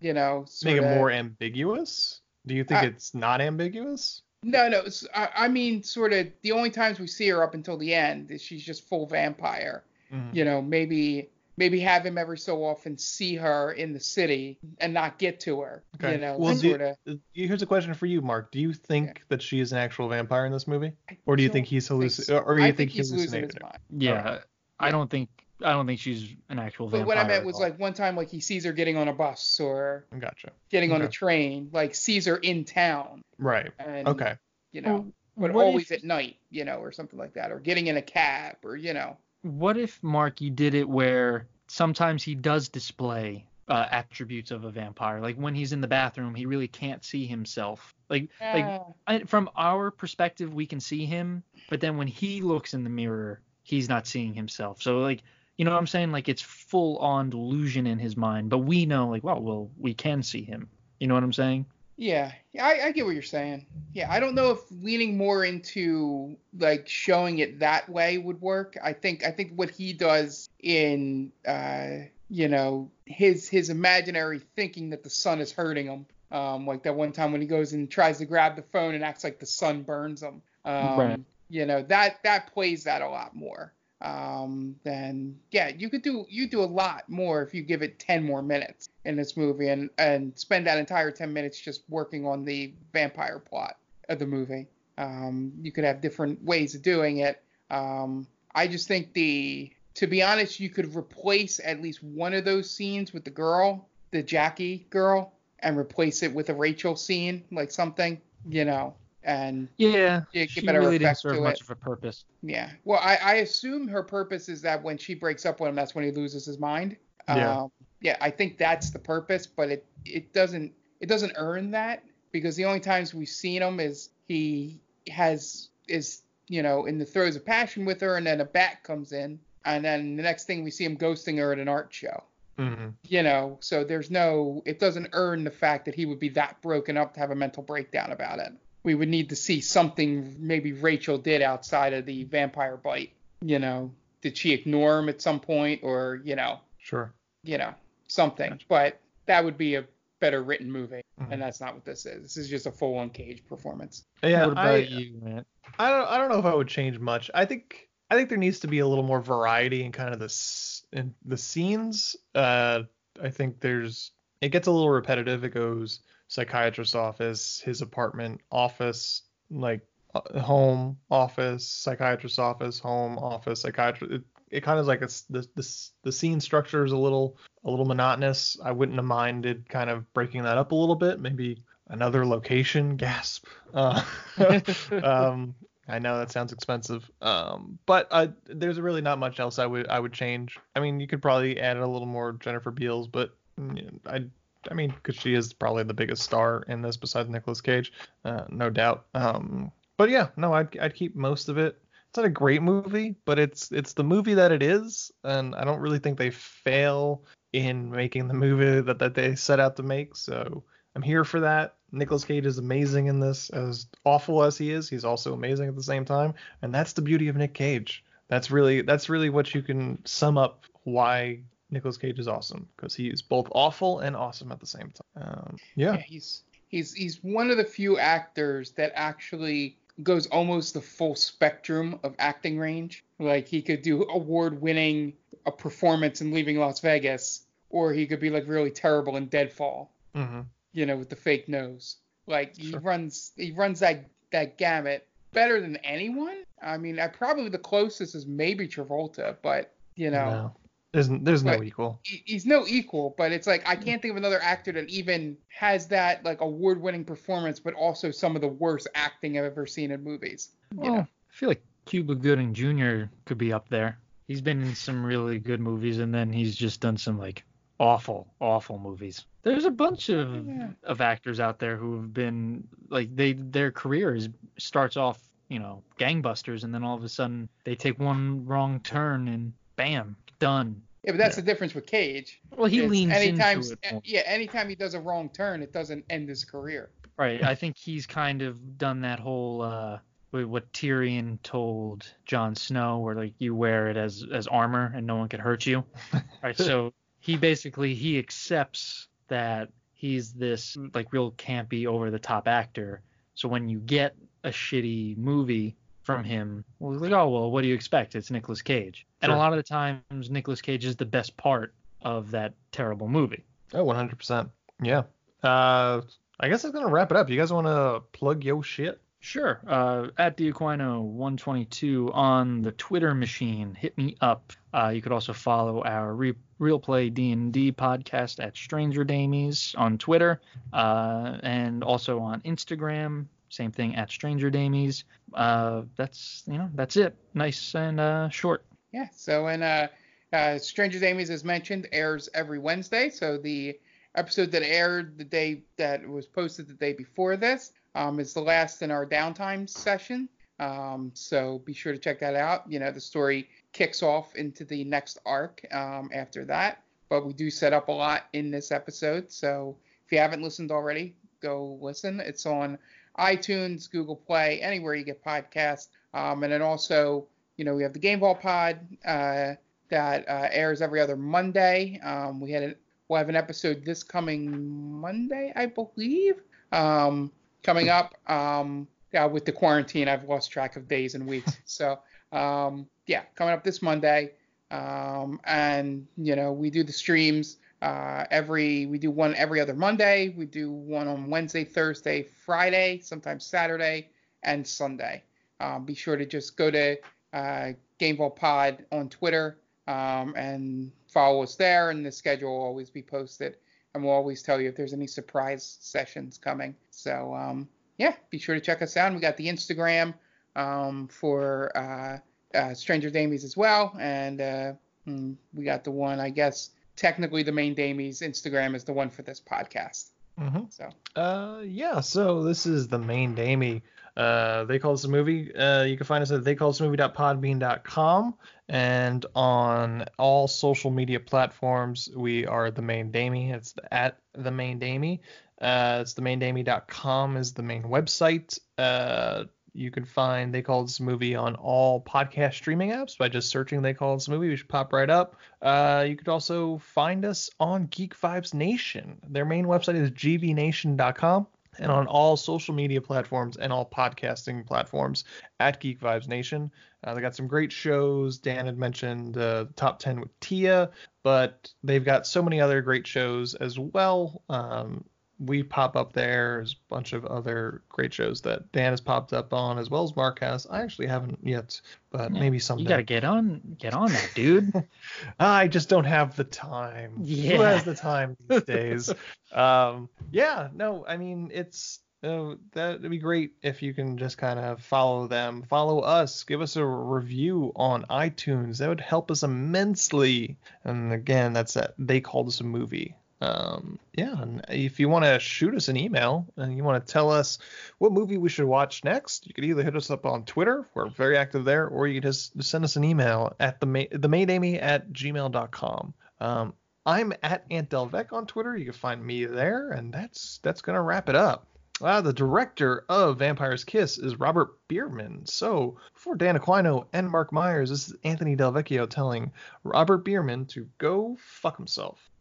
You know, Make it more ambiguous? Do you think it's not ambiguous? No, no. I, I mean, sort of. The only times we see her up until the end is she's just full vampire. Mhm. You know, maybe maybe have him every so often see her in the city and not get to her. Okay. You know, well, sort of. here's a question for you, Mark. Do you think that she is an actual vampire in this movie, or do you think he's hallucinating, or do you I think, he's he's losing hallucinating? his mind. Yeah, I don't think I don't think she's an actual But vampire. what I meant was like one time, like he sees her getting on a bus or Gotcha. getting on a train, like sees her in town, Right. and Okay. you know, but always if- at night, you know, or something like that, or getting in a cab, or you know. What if Mark you did it where sometimes he does display uh, attributes of a vampire, like when he's in the bathroom, he really can't see himself. Like like Ah. I, from our perspective, we can see him, but then when he looks in the mirror, he's not seeing himself. So like. You know what I'm saying? Like it's full on delusion in his mind, but we know, like, well, well, we can see him. You know what I'm saying? Yeah, yeah, I, I get what you're saying. Yeah, I don't know if leaning more into like showing it that way would work. I think I think what he does in uh you know his his imaginary thinking that the sun is hurting him. Um, like that one time when he goes and tries to grab the phone and acts like the sun burns him. Um, Right. You know that that plays that a lot more. Um, then yeah, you could do you do a lot more if you give it ten more minutes in this movie and and spend that entire ten minutes just working on the vampire plot of the movie. Um, you could have different ways of doing it. Um, I just think the to be honest, you could replace at least one of those scenes with the girl, the Jackie girl, and replace it with a Rachel scene, like something, you know, and Yeah. She really didn't serve much it. of a purpose. yeah. Well, I, I assume her purpose is that when she breaks up with him, that's when he loses his mind. Yeah. Um, yeah, I think that's the purpose, but it it doesn't it doesn't earn that because the only times we've seen him is he has is you know in the throes of passion with her, and then a bat comes in, and then the next thing we see him ghosting her at an art show. hmm You know, so there's no it doesn't earn the fact that he would be that broken up to have a mental breakdown about it. We would need to see something maybe Rachel did outside of the vampire bite. You know, did she ignore him at some point, or you know, Sure. you know, something. But that would be a better written movie, Mhm. and that's not what this is. This is just a full-on cage performance. Yeah. what about I, you, man? I don't. I don't know if I would change much. I think. I think there needs to be a little more variety in kind of the in the scenes. Uh, I think there's. It gets a little repetitive. It goes psychiatrist's office, his apartment, office, like uh, home, office, psychiatrist's office, home, office, psychiatrist. It, it kind of like it's the, the the scene structure is a little a little monotonous. I wouldn't have minded kind of breaking that up a little bit. Maybe another location. Gasp. Uh, um, I know that sounds expensive, um, but uh, there's really not much else I would I would change. I mean, you could probably add a little more Jennifer Beals, but mm, I I mean, because she is probably the biggest star in this besides Nicolas Cage, uh, no doubt. Um, but yeah, no, I'd I'd keep most of it. It's not a great movie, but it's it's the movie that it is, and I don't really think they fail in making the movie that, that they set out to make. So I'm here for that. Nicolas Cage is amazing in this, as awful as he is, he's also amazing at the same time, and that's the beauty of Nick Cage. That's really that's really what you can sum up why Nicolas Cage is awesome because he is both awful and awesome at the same time. Um, yeah. yeah, he's he's he's one of the few actors that actually goes almost the full spectrum of acting range. Like he could do award-winning a performance in Leaving Las Vegas, or he could be like really terrible in Deadfall. Mm-hmm. You know, with the fake nose. Like he runs he runs that that gamut better than anyone. I mean, I probably the closest is maybe Travolta, but you know. No. There's there's no equal. he's no equal, but it's like I can't think of another actor that even has that like award-winning performance, but also some of the worst acting I've ever seen in movies. Well, know? I feel like Cuba Gooding Jr. could be up there. He's been in some really good movies, and then he's just done some like awful, awful movies. There's a bunch of of actors out there who have been like they their career is starts off you know gangbusters, and then all of a sudden they take one wrong turn and bam, done. Yeah, but that's the difference with Cage. Well, he leans anytime, into it. Yeah, anytime he does a wrong turn, it doesn't end his career. Right. I think he's kind of done that whole uh what- what Tyrion told Jon Snow where like you wear it as as armor and no one can hurt you. right. So he basically he accepts that he's this like real campy over the top actor. So when you get a shitty movie from him, well, like, oh well, what do you expect? It's Nicolas Cage. And a lot of the times Nicolas Cage is the best part of that terrible movie. Oh, 100%. Yeah. Uh, I guess that's gonna wrap it up. You guys want to plug your shit? Sure. Uh, at DeAquino122 on the Twitter machine. Hit me up. Uh, you could also follow our Re- Real Play D&D podcast at Stranger Damies on Twitter, uh, and also on Instagram. Same thing at Stranger Damies. Uh, that's you know that's it. Nice and uh, short. Yeah. So and uh, uh, Stranger Damies, as mentioned, airs every Wednesday. So the episode that aired the day that was posted the day before this um, is the last in our downtime session. Um, so be sure to check that out. You know, the story kicks off into the next arc um, after that, but we do set up a lot in this episode. So if you haven't listened already, go listen. It's on iTunes, Google Play, anywhere you get podcasts. Um, and then also, you know, we have the Game Ball Pod uh, that uh, airs every other Monday. Um, we had a, we'll have an episode this coming Monday, I believe, um, coming up. Um, yeah, with the quarantine, I've lost track of days and weeks. So, um, yeah, coming up this Monday. Um, and you know, we do the streams uh, every. We do one every other Monday. We do one on Wednesday, Thursday, Friday, sometimes Saturday, and Sunday. Um, be sure to just go to uh, Game Pod on Twitter um, and follow us there, and the schedule will always be posted. And we'll always tell you if there's any surprise sessions coming. So um, yeah, be sure to check us out. We got the Instagram um, for uh, uh, Stranger Damies as well, and uh, mm, we got the one. I guess technically the main Damies Instagram is the one for this podcast. Mm-hmm. So Uh, yeah. So this is the main Damie. Uh, they call this a movie. Uh, you can find us at theycallthismovie.podbean.com and on all social media platforms. We are the main Damie. It's the, at the main Damie. Uh, it's the maindamie.com is the main website. Uh, you can find They Call This Movie on all podcast streaming apps by just searching They Call This Movie. We should pop right up. Uh, you could also find us on Geek Vibes Nation. Their main website is gvnation.com and on all social media platforms and all podcasting platforms at Geek Vibes Nation. Uh, they got some great shows. Dan had mentioned uh, Top 10 with Tia, but they've got so many other great shows as well. Um, we pop up there. There's a bunch of other great shows that Dan has popped up on, as well as Mark has. I actually haven't yet, but Yeah, maybe someday. You gotta get on get on that, dude. I just don't have the time. Yeah. Who has the time these days? um, yeah, no, I mean it's uh, that'd be great if you can just kind of follow them, follow us, give us a review on iTunes. That would help us immensely. And again, that's at they called us a movie Um, yeah, and if you want to shoot us an email and you want to tell us what movie we should watch next, you could either hit us up on Twitter, we're very active there, or you could just send us an email at the ma- the at gmail.com. Um, I'm at Aunt Delvec on Twitter. You can find me there, and that's that's gonna wrap it up. Uh, the director of Vampire's Kiss is Robert Bierman. So, for Dan Aquino and Mark Myers, this is Anthony Del Vecchio telling Robert Bierman to go fuck himself.